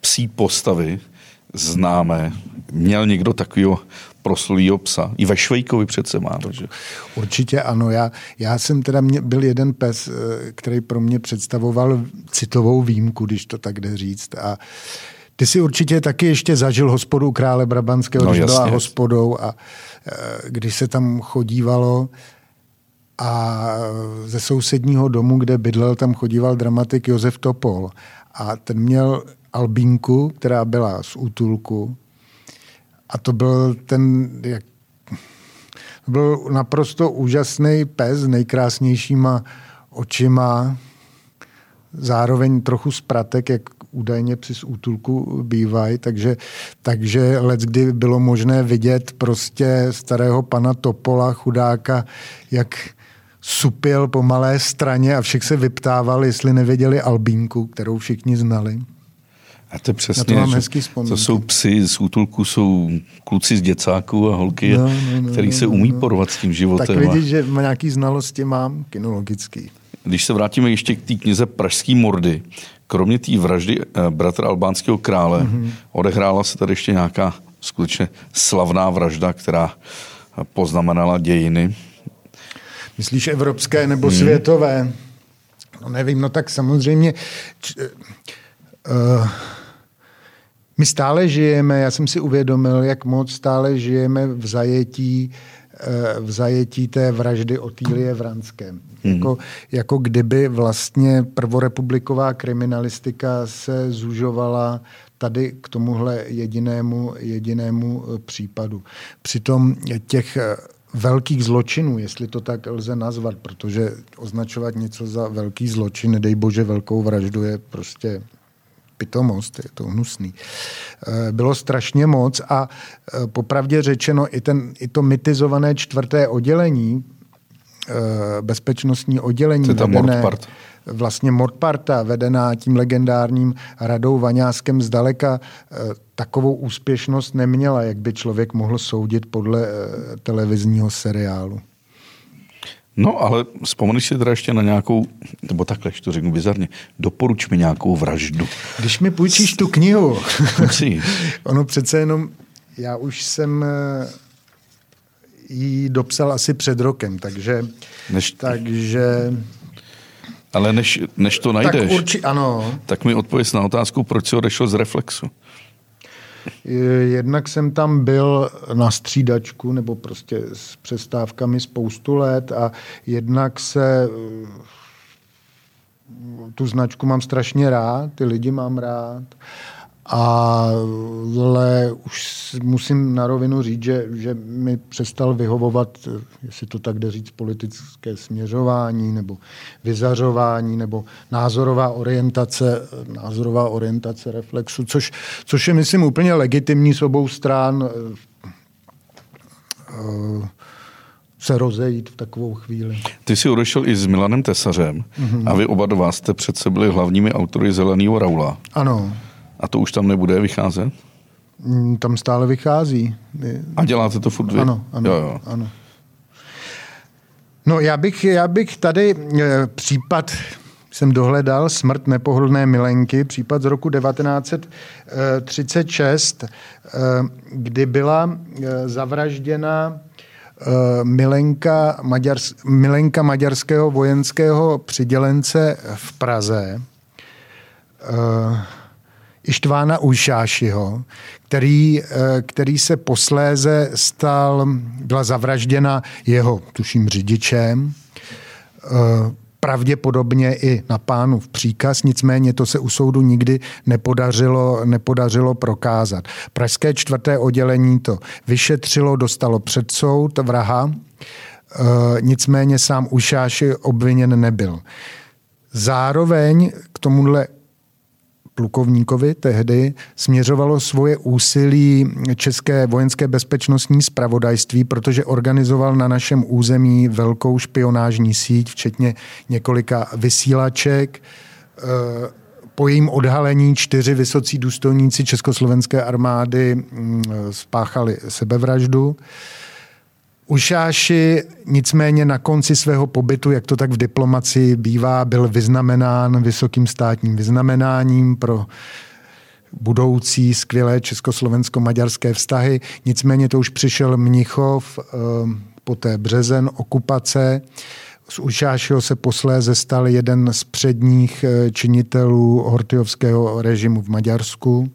psí postavy známé. Měl někdo takového proslulýho psa. I ve Švejkovi přece má. Že? Určitě ano. Já, já jsem teda mě, byl jeden pes, eh, který pro mě představoval citovou výjimku, když to tak jde říct. A ty si určitě taky ještě zažil hospodu krále Brabanského, no, když byla hospodou a eh, když se tam chodívalo, a ze sousedního domu, kde bydlel, tam chodíval dramatik Josef Topol. A ten měl albínku, která byla z útulku. A to byl ten, jak, byl naprosto úžasný pes s nejkrásnějšíma očima, zároveň trochu zpratek, jak údajně při útulku bývají, takže, takže let, kdy bylo možné vidět prostě starého pana Topola, chudáka, jak supil po malé straně a všech se vyptával, jestli nevěděli Albínku, kterou všichni znali. A to přesně, to, mám hezký to jsou psy z útulku, jsou kluci z děcáků a holky, no, no, no, který no, se no, umí no. porvat s tím životem. Tak vidíš, že nějaký znalosti mám kinologický. Když se vrátíme ještě k té knize Pražský mordy, kromě té vraždy eh, bratra albánského krále, mm-hmm. odehrála se tady ještě nějaká skutečně slavná vražda, která poznamenala dějiny. Myslíš evropské nebo hmm. světové? No nevím, no tak samozřejmě... Č, uh, my stále žijeme, já jsem si uvědomil, jak moc stále žijeme v zajetí uh, v zajetí té vraždy Otýlie Vranské. Hmm. Jako, jako kdyby vlastně prvorepubliková kriminalistika se zužovala tady k tomuhle jedinému, jedinému případu. Přitom těch velkých zločinů, jestli to tak lze nazvat, protože označovat něco za velký zločin, nedej bože velkou vraždu, je prostě pitomost, je to hnusný. Eh, bylo strašně moc a eh, popravdě řečeno i, ten, i to mitizované čtvrté oddělení, eh, bezpečnostní oddělení, to je vedené, vlastně Mordparta, vedená tím legendárním Radou Vaňáskem zdaleka eh, takovou úspěšnost neměla, jak by člověk mohl soudit podle eh, televizního seriálu. No, ale vzpomeneš si teda ještě na nějakou, nebo takhle, to řeknu bizarně, doporuč mi nějakou vraždu. Když mi půjčíš tu knihu, [laughs] ono přece jenom, já už jsem eh, ji dopsal asi před rokem, takže, Než... takže ale než, než to najdeš, tak, urči, ano. tak mi odpověď na otázku, proč jsi odešel z Reflexu. Jednak jsem tam byl na střídačku, nebo prostě s přestávkami spoustu let a jednak se tu značku mám strašně rád, ty lidi mám rád ale už musím na rovinu říct, že, že mi přestal vyhovovat, jestli to tak jde říct, politické směřování nebo vyzařování nebo názorová orientace, názorová orientace reflexu, což, což je, myslím, úplně legitimní s obou stran. uh, se rozejít v takovou chvíli. Ty jsi odešel i s Milanem Tesařem mm-hmm. a vy oba dva jste přece byli hlavními autory Zeleného Raula. Ano. A to už tam nebude vycházet? Mm, tam stále vychází. A děláte to furt vy? Ano, ano, jo, jo. ano. No já bych, já bych tady e, případ jsem dohledal Smrt nepohodlné milenky, případ z roku 1936, eh, kdy byla eh, zavražděna milenka, maďars, milenka maďarského vojenského přidělence v Praze. Ištvána Ujšášiho, který, eh, který se posléze stal, byla zavražděna jeho, tuším, řidičem, eh, pravděpodobně i na pánu v příkaz, nicméně to se u soudu nikdy nepodařilo, nepodařilo prokázat. Pražské čtvrté oddělení to vyšetřilo, dostalo před soud vraha, eh, nicméně sám Ušáši obviněn nebyl. Zároveň k tomuhle plukovníkovi tehdy směřovalo svoje úsilí České vojenské bezpečnostní spravodajství, protože organizoval na našem území velkou špionážní síť, včetně několika vysílaček. Eh, po jejím odhalení čtyři vysocí důstojníci Československé armády mm, spáchali sebevraždu. Ušáši nicméně na konci svého pobytu, jak to tak v diplomaci bývá, byl vyznamenán vysokým státním vyznamenáním pro budoucí skvělé československo-maďarské vztahy. Nicméně to už přišel Mnichov, eh, poté březen, okupace. Z Ušášiho se posléze stal jeden z předních eh, činitelů hortyovského režimu v Maďarsku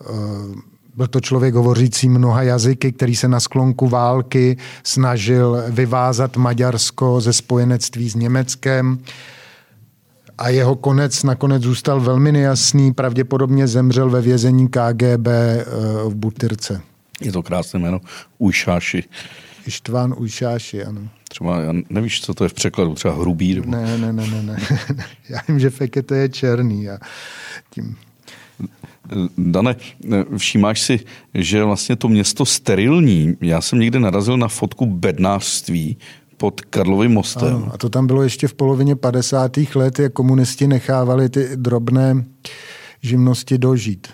eh, byl to člověk hovořící mnoha jazyky, který se na sklonku války snažil vyvázat Maďarsko ze spojenectví s Německem a jeho konec nakonec zůstal velmi nejasný. Pravděpodobně zemřel ve vězení KGB eh, v Butyrce. Je to krásné jméno. Ujšáši. Ištván Ujšáši, ano. Třeba, já nevíš, co to je v překladu, třeba hrubý? Nebo... Ne, ne, ne, ne, ne. [laughs] já vím, že fekete je černý a tím Dane, všímáš si, že vlastně to město sterilní, já jsem někde narazil na fotku bednářství pod Karlovým mostem. Ano, a to tam bylo ještě v polovině 50. let, jak komunisti nechávali ty drobné živnosti dožít.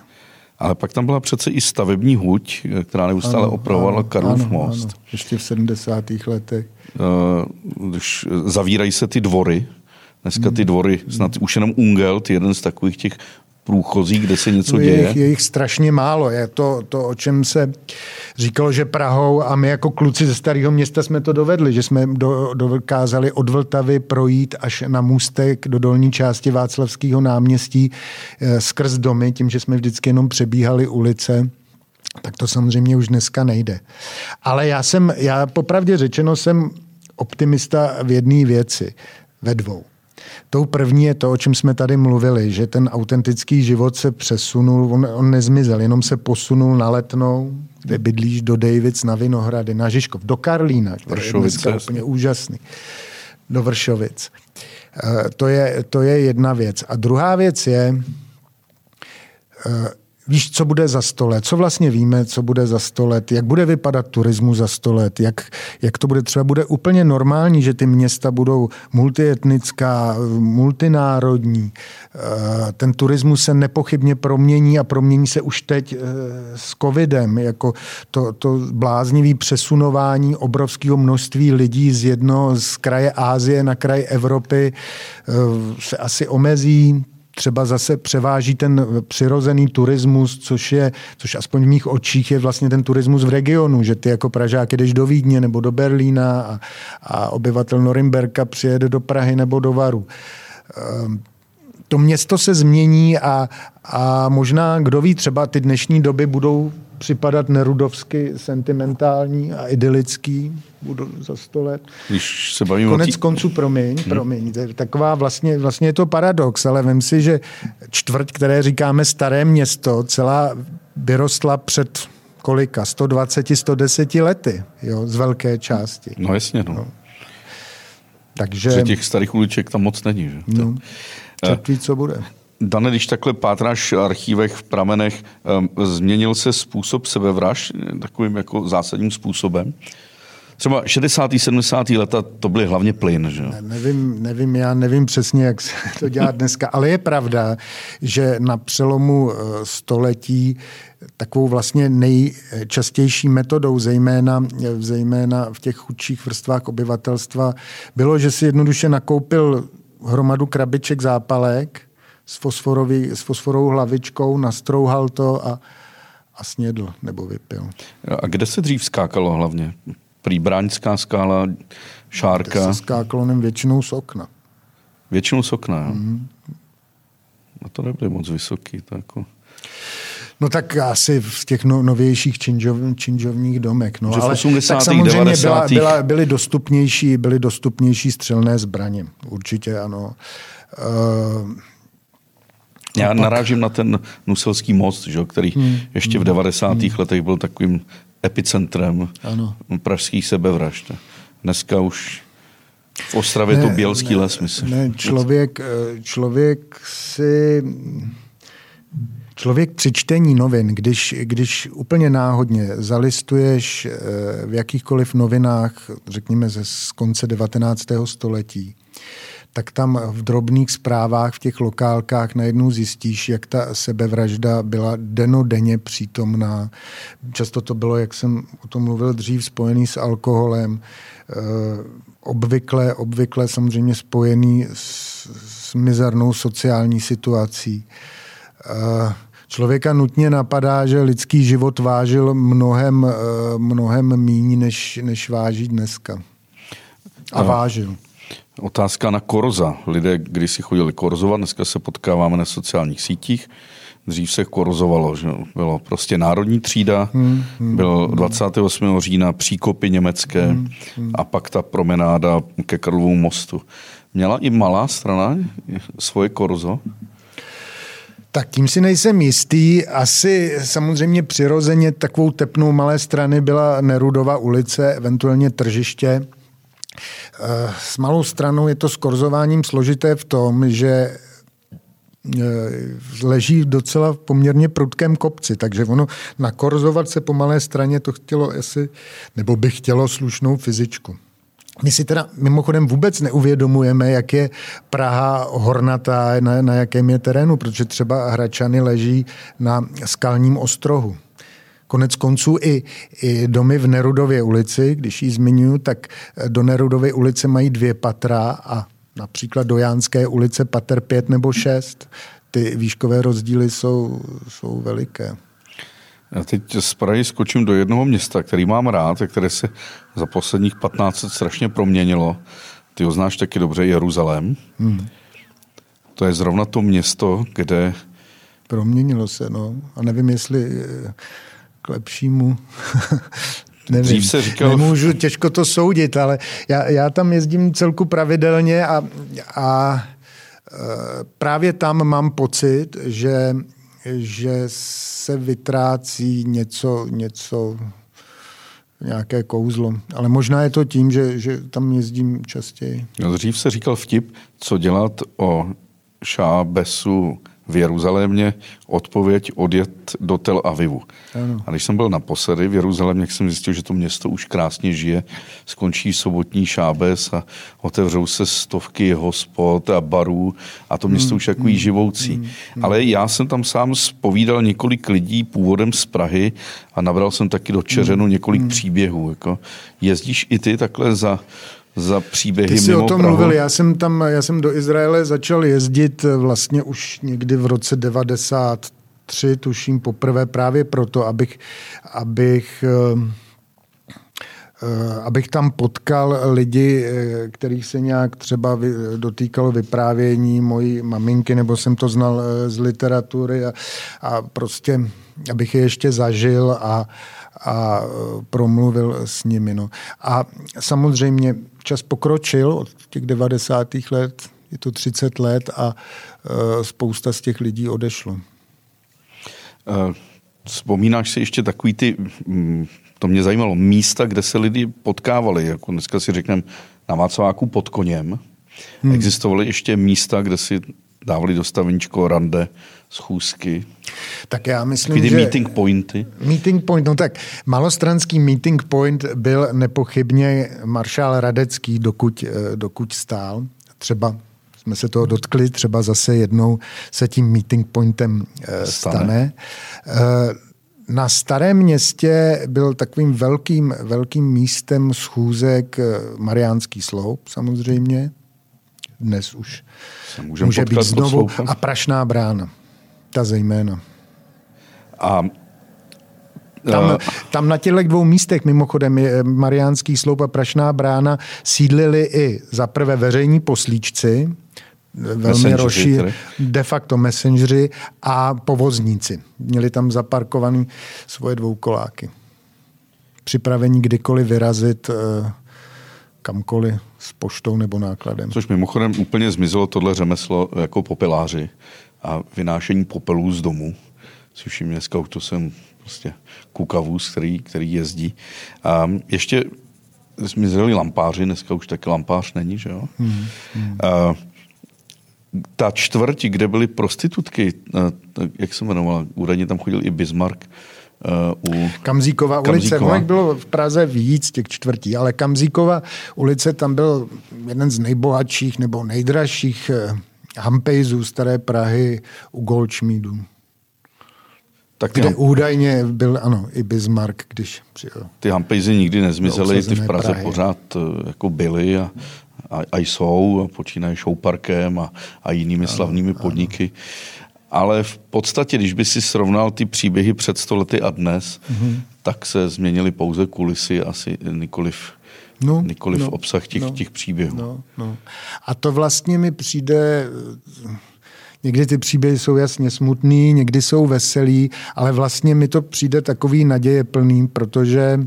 Ale pak tam byla přece i stavební huť, která neustále ano, opravovala ano, Karlov ano, most. Ano, ještě v 70. letech. Uh, když zavírají se ty dvory, Dneska ty dvory, snad už jenom Ungelt, jeden z takových těch průchozí, kde se něco no, děje? Je, je jich strašně málo. Je to, to, o čem se říkalo, že Prahou a my jako kluci ze starého města jsme to dovedli, že jsme do, dokázali od Vltavy projít až na můstek do dolní části Václavského náměstí eh, skrz domy, tím, že jsme vždycky jenom přebíhali ulice tak to samozřejmě už dneska nejde. Ale já jsem, já popravdě řečeno jsem optimista v jedné věci, ve dvou. Tou první je to, o čem jsme tady mluvili, že ten autentický život se přesunul, on, on nezmizel, jenom se posunul na Letnou, kde bydlíš do Davids na Vinohrady, na Žižkov, do Karlína, který je dneska úplně úžasný, do Vršovic. E, to je, to je jedna věc. A druhá věc je, e, víš, co bude za sto let, co vlastně víme, co bude za sto let, jak bude vypadat turismus za sto let, jak, jak to bude třeba, bude úplně normální, že ty města budou multietnická, multinárodní. Eh, ten turismus se nepochybně promění a promění se už teď eh, s covidem, jako to, to bláznivý přesunování obrovského množství lidí z jedno z kraje Ázie na kraj Evropy eh, se asi omezí třeba zase převáží ten přirozený turismus, což je, což aspoň v mých očích je vlastně ten turismus v regionu, že ty jako Pražák jdeš do Vídně nebo do Berlína a, a obyvatel Norimberka přijede do Prahy nebo do Varu. Um, to město se změní a, a možná, kdo ví, třeba ty dnešní doby budou připadat nerudovsky sentimentální a idylický, budu za sto let. Když se bavíme Konec tý... konců, promiň, hmm. promiň, taková vlastně, vlastně je to paradox, ale vím si, že čtvrť, které říkáme staré město, celá vyrostla před kolika, 120, 110 lety, jo, z velké části. No jasně, no. no. Takže... Že těch starých uliček tam moc není, že? No, četví, co bude. Dane, když takhle pátráš v archívech, v pramenech, změnil se způsob sebevražd takovým jako zásadním způsobem? Třeba 60. 70. leta to byly hlavně plyn, že Ne, nevím, nevím, já nevím přesně, jak se [laughs] to dělá dneska, ale je pravda, že na přelomu eh, století takovou vlastně nejčastější metodou, zejména, zejména v těch chudších vrstvách obyvatelstva, bylo, že si jednoduše nakoupil hromadu krabiček zápalek s, fosforový, s fosforovou hlavičkou, nastrouhal to a, a snědl nebo vypil. A kde se dřív skákalo hlavně? Prý Bráňská skála, Šárka? Kde se skákalo nem většinou z okna. Většinou z okna, jo? Mm-hmm. A to nebyly moc vysoký. To jako... No tak asi v těch no, novějších činžov, činžovních domek. No, Že ale 80. tak samozřejmě 90. byla, byla, byly, dostupnější, byly dostupnější střelné zbraně. Určitě ano. Uh, Já narážím na ten Nuselský most, že, který hmm. ještě v 90. Hmm. letech byl takovým epicentrem Ano. pražských sebevražd. Dneska už v Ostravě ne, to Bělský ne, les, myslím. Ne, člověk, eh, člověk si... Člověk při čtení novin, když, když úplně náhodně zalistuješ eh, v jakýchkoliv novinách, řekněme ze z konce 19. století, tak tam v drobných zprávách v těch lokálkách najednou zjistíš, jak ta sebevražda byla denodenně přítomná. Často to bylo, jak jsem o tom mluvil dřív, spojený s alkoholem, eh, obvykle, obvykle samozřejmě spojený s, s mizernou sociální situací. Eh, člověka nutně napadá, že lidský život vážil mnohem, eh, mnohem míň, než, než váží dneska. A vážil. Otázka na korza. Lidé když si chodili korzovat, dneska se potkáváme na sociálních sítích. Dřív se korzovalo, že bylo prostě národní třída, hmm, hmm, byl 28. října příkopy německé hmm, hmm. a pak ta promenáda ke Karlovu mostu. Měla i malá strana svoje korzo? Tak tím si nejsem jistý. Asi samozřejmě přirozeně takovou tepnou malé strany byla Nerudova ulice, eventuálně tržiště. S malou stranou je to s korzováním složité v tom, že leží docela v poměrně prudkém kopci, takže ono nakorzovat se po malé straně to chtělo asi, nebo by chtělo slušnou fyzičku. My si teda mimochodem vůbec neuvědomujeme, jak je Praha hornatá, na, na jakém je terénu, protože třeba Hračany leží na skalním ostrohu. Konec konců i, i domy v Nerudově ulici, když ji zmiňuji, tak do Nerudovy ulice mají dvě patra a například do Jánské ulice pater pět nebo šest. Ty výškové rozdíly jsou, jsou veliké. Já teď z Prahy skočím do jednoho města, který mám rád a které se za posledních 15 let strašně proměnilo. Ty ho znáš taky dobře, Jeruzalém. Hmm. To je zrovna to město, kde... Proměnilo se, no. A nevím, jestli k lepšímu. [laughs] Nevím, Dřív se říkal... Nemůžu těžko to soudit, ale já, já tam jezdím celku pravidelně a, a e, právě tam mám pocit, že, že se vytrácí něco, něco, nějaké kouzlo. Ale možná je to tím, že, že tam jezdím častěji. No, dřív se říkal vtip, co dělat o Šábesu v Jeruzalémě odpověď odjet do Tel Avivu. Ano. A když jsem byl naposledy v Jeruzalémě, jak jsem zjistil, že to město už krásně žije, skončí sobotní šábes a otevřou se stovky hospod a barů a to město mm, už takový mm, živoucí. Mm, mm. Ale já jsem tam sám spovídal několik lidí původem z Prahy a nabral jsem taky do Čeřenu mm, několik mm. příběhů. Jako jezdíš i ty takhle za za příběhy Ty jsi mimo o tom Prahu. mluvil, já jsem tam, já jsem do Izraele začal jezdit vlastně už někdy v roce 93, tuším poprvé právě proto, abych, abych eh, eh, abych tam potkal lidi, eh, kterých se nějak třeba dotýkalo vyprávění mojí maminky, nebo jsem to znal z literatury a, a prostě abych je ještě zažil a, a promluvil s nimi. No. A samozřejmě čas pokročil od těch 90. let, je to 30 let a uh, spousta z těch lidí odešlo. Uh, vzpomínáš si ještě takový ty, mm, to mě zajímalo, místa, kde se lidi potkávali, jako dneska si řekneme na Václaváku pod koněm. Hmm. Existovaly ještě místa, kde si dávali do stavinčko rande, schůzky. Tak já myslím, Takový že... meeting pointy. Meeting point, no tak malostranský meeting point byl nepochybně maršál Radecký, dokud, eh, dokud stál. Třeba jsme se toho dotkli, třeba zase jednou se tím meeting pointem eh, stane. stane. Eh, na starém městě byl takovým velkým, velkým místem schůzek Mariánský sloup samozřejmě. Dnes už může být znovu. A Prašná brána ta zejména. A tam, eh, tam na těchto dvou místech, mimochodem je Mariánský sloup a Prašná brána, sídlili i za prvé veřejní poslíčci, velmi roší, de facto messengeri a povozníci. Měli tam zaparkovaný svoje dvoukoláky. Připravení kdykoliv vyrazit eh, kamkoliv s poštou nebo nákladem. Což mimochodem úplně zmizelo tohle řemeslo jako popeláři a vynášení popelů z domu. Si všimně, dneska už to jsem prostě kukavůz, který, který jezdí. A ještě zmizeli lampáři, dneska už taky lampář není, že jo? Hmm, hmm. A, ta čtvrť, kde byly prostitutky, jak se jmenovala, údajně tam chodil i Bismarck, Uh, u Kamzíkova ulice. No, bylo v Praze víc těch čtvrtí, ale Kamzíkova ulice tam byl jeden z nejbohatších nebo nejdražších eh, Hampejzů staré Prahy u Goldschmiedu. Tak kde ham... údajně byl, ano, i Bismarck, když přijel. Ty Hampejzy nikdy nezmizely, ty v Praze Prahy. pořád eh, jako byly a, a, a jsou, a počínají showparkem a, a jinými ano, slavnými podniky. Ano. Ale v podstatě, když by si srovnal ty příběhy před stolety a dnes, mm-hmm. tak se změnily pouze kulisy, asi nikoliv no, nikoliv no, obsah těch, no, těch příběhů. No, no. A to vlastně mi přijde, někdy ty příběhy jsou jasně smutný, někdy jsou veselý, ale vlastně mi to přijde takový naděje plný, protože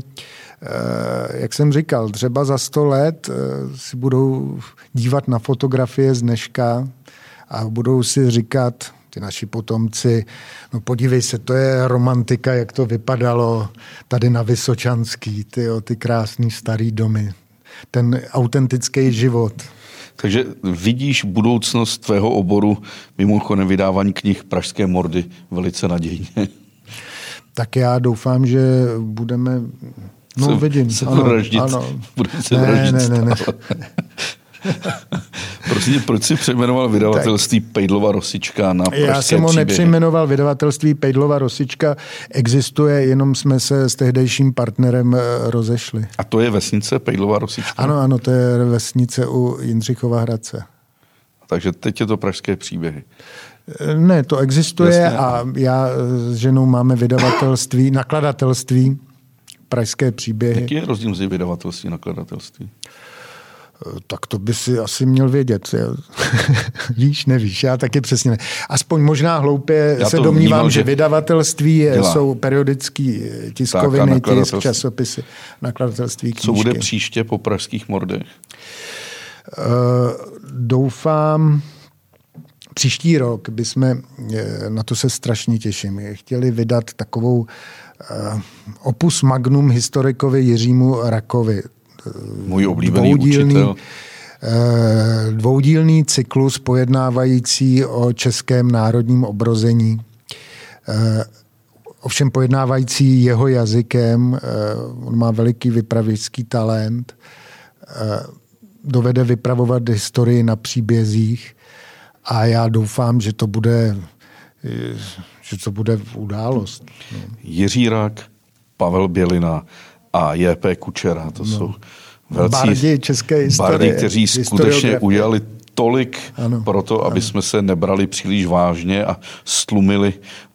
eh, jak jsem říkal, třeba za sto let eh, si budou dívat na fotografie z dneška a budou si říkat, ty naši potomci, no podívej se, to je romantika, jak to vypadalo tady na Vysočanský, ty, ty krásný starý domy, ten autentický život. Takže vidíš budoucnost tvého oboru mimochodem vydávání knih Pražské mordy velice nadějně. Tak já doufám, že budeme No, se, vidím. Se ano. Ano. Budeme se ne, ne, ne, ne. [laughs] Prosím, proč jsi přejmenoval vydavatelství tak. Pejdlova Rosička na Pražské Já jsem ho nepřejmenoval vydavatelství Pejdlova Rosička. Existuje, jenom jsme se s tehdejším partnerem eh, rozešli. A to je vesnice Pejdlova Rosička? Ano, ano, to je vesnice u Jindřichova Hradce. Takže teď je to Pražské příběhy. Eh, ne, to existuje Jasně. a já s ženou máme vydavatelství, nakladatelství Pražské příběhy. Jaký je rozdíl mezi vydavatelství a nakladatelství? Tak to by si asi měl vědět. [laughs] Víš, nevíš, já taky přesně ne. Aspoň možná hloupě já se domnívám, vnímal, že vydavatelství dělá. jsou periodický tiskoviny, tak, tisk, časopisy, nakladatelství, knížky. Co bude příště po pražských mordech? Uh, doufám, příští rok bychom, eh, na to se strašně těším, chtěli vydat takovou opus magnum historikovi Jiřímu Rakovi můj oblíbený dvoudílný, učitel. Eh, dvoudílný cyklus pojednávající o českém národním obrození. Eh, ovšem pojednávající jeho jazykem, eh, on má veliký vypravěčský talent, dovede vypravovat historii na příbězích a já doufám, že to bude, že to bude událost. Jiří Rak, Pavel Bělina, a J.P. Kučera. To no. jsou velcí bardi české historie. Bardi, kteří skutečně udělali tolik ano, pro to, aby ano. jsme se nebrali příliš vážně a stlumili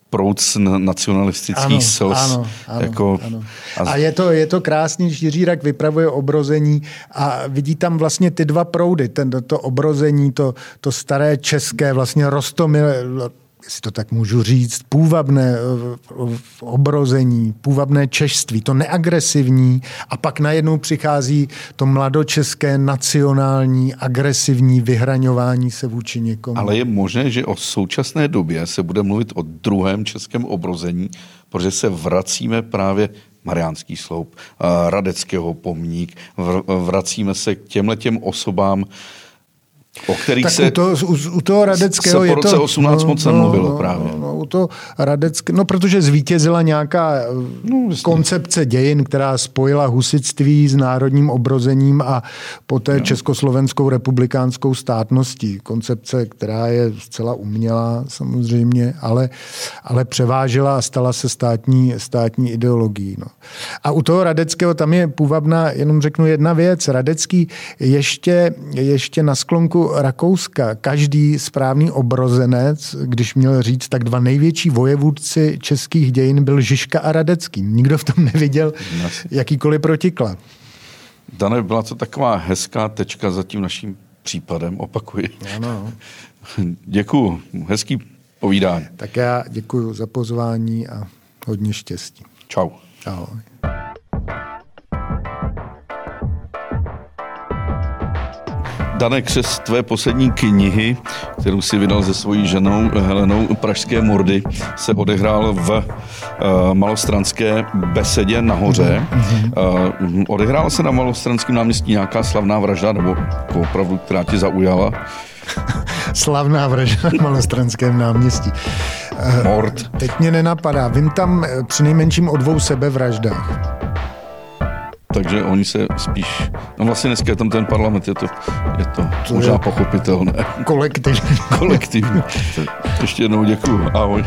proud nacionalistických ano, sil. Ano, ano, jako, ano. A, je, to, je to krásný, že Jiřírak vypravuje obrození a vidí tam vlastně ty dva proudy, ten, to obrození, to, to staré české, vlastně rostomil, jestli to tak můžu říct, půvabné eh, obrození, půvabné češství, to neagresivní a pak najednou přichází to mladočeské nacionální agresivní vyhraňování se vůči někomu. Ale je možné, že o současné době se bude mluvit o druhém českém obrození, protože se vracíme právě Mariánský sloup, eh, Radeckého pomník, vracíme se k těmhle těm osobám, o kterých tak se u, to, u, u toho Radeckého se po roce je to, 18 moc no, nemluvilo no, právě. No, no, u toho Radecké, no protože zvítězila nějaká no, koncepce dějin, která spojila husitství s národním obrozením a poté no. Československou republikánskou státností. Koncepce, která je zcela umělá samozřejmě, ale, ale převážela a stala se státní, státní ideologií. No. A u toho Radeckého tam je půvabná, jenom řeknu jedna věc, Radecký ještě, ještě na sklonku Rakouska každý správný obrozenec, když měl říct, tak dva největší vojevůdci českých dějin byl Žižka a Radecký. Nikdo v tom neviděl jakýkoliv protiklad. Dane, byla to taková hezká tečka za tím naším případem, opakuji. Ano. [laughs] Děkuju, hezký povídání. Tak já děkuji za pozvání a hodně štěstí. Čau. Ahoj. Danek, křes tvé poslední knihy, kterou si vydal se svojí ženou Helenou Pražské mordy, se odehrál v uh, malostranské besedě nahoře. Uh, odehrála se na malostranském náměstí nějaká slavná vražda, nebo opravdu, která ti zaujala? [laughs] Slavná vražda na malostranském náměstí. Mord. Teď mě nenapadá. Vím tam při nejmenším o dvou sebevraždách takže oni se spíš, no vlastně dneska je tam ten parlament, je to, je to, to možná je pochopitelné. Kolektivní. [laughs] Kolektivní. [laughs] Ještě jednou děkuju. Ahoj.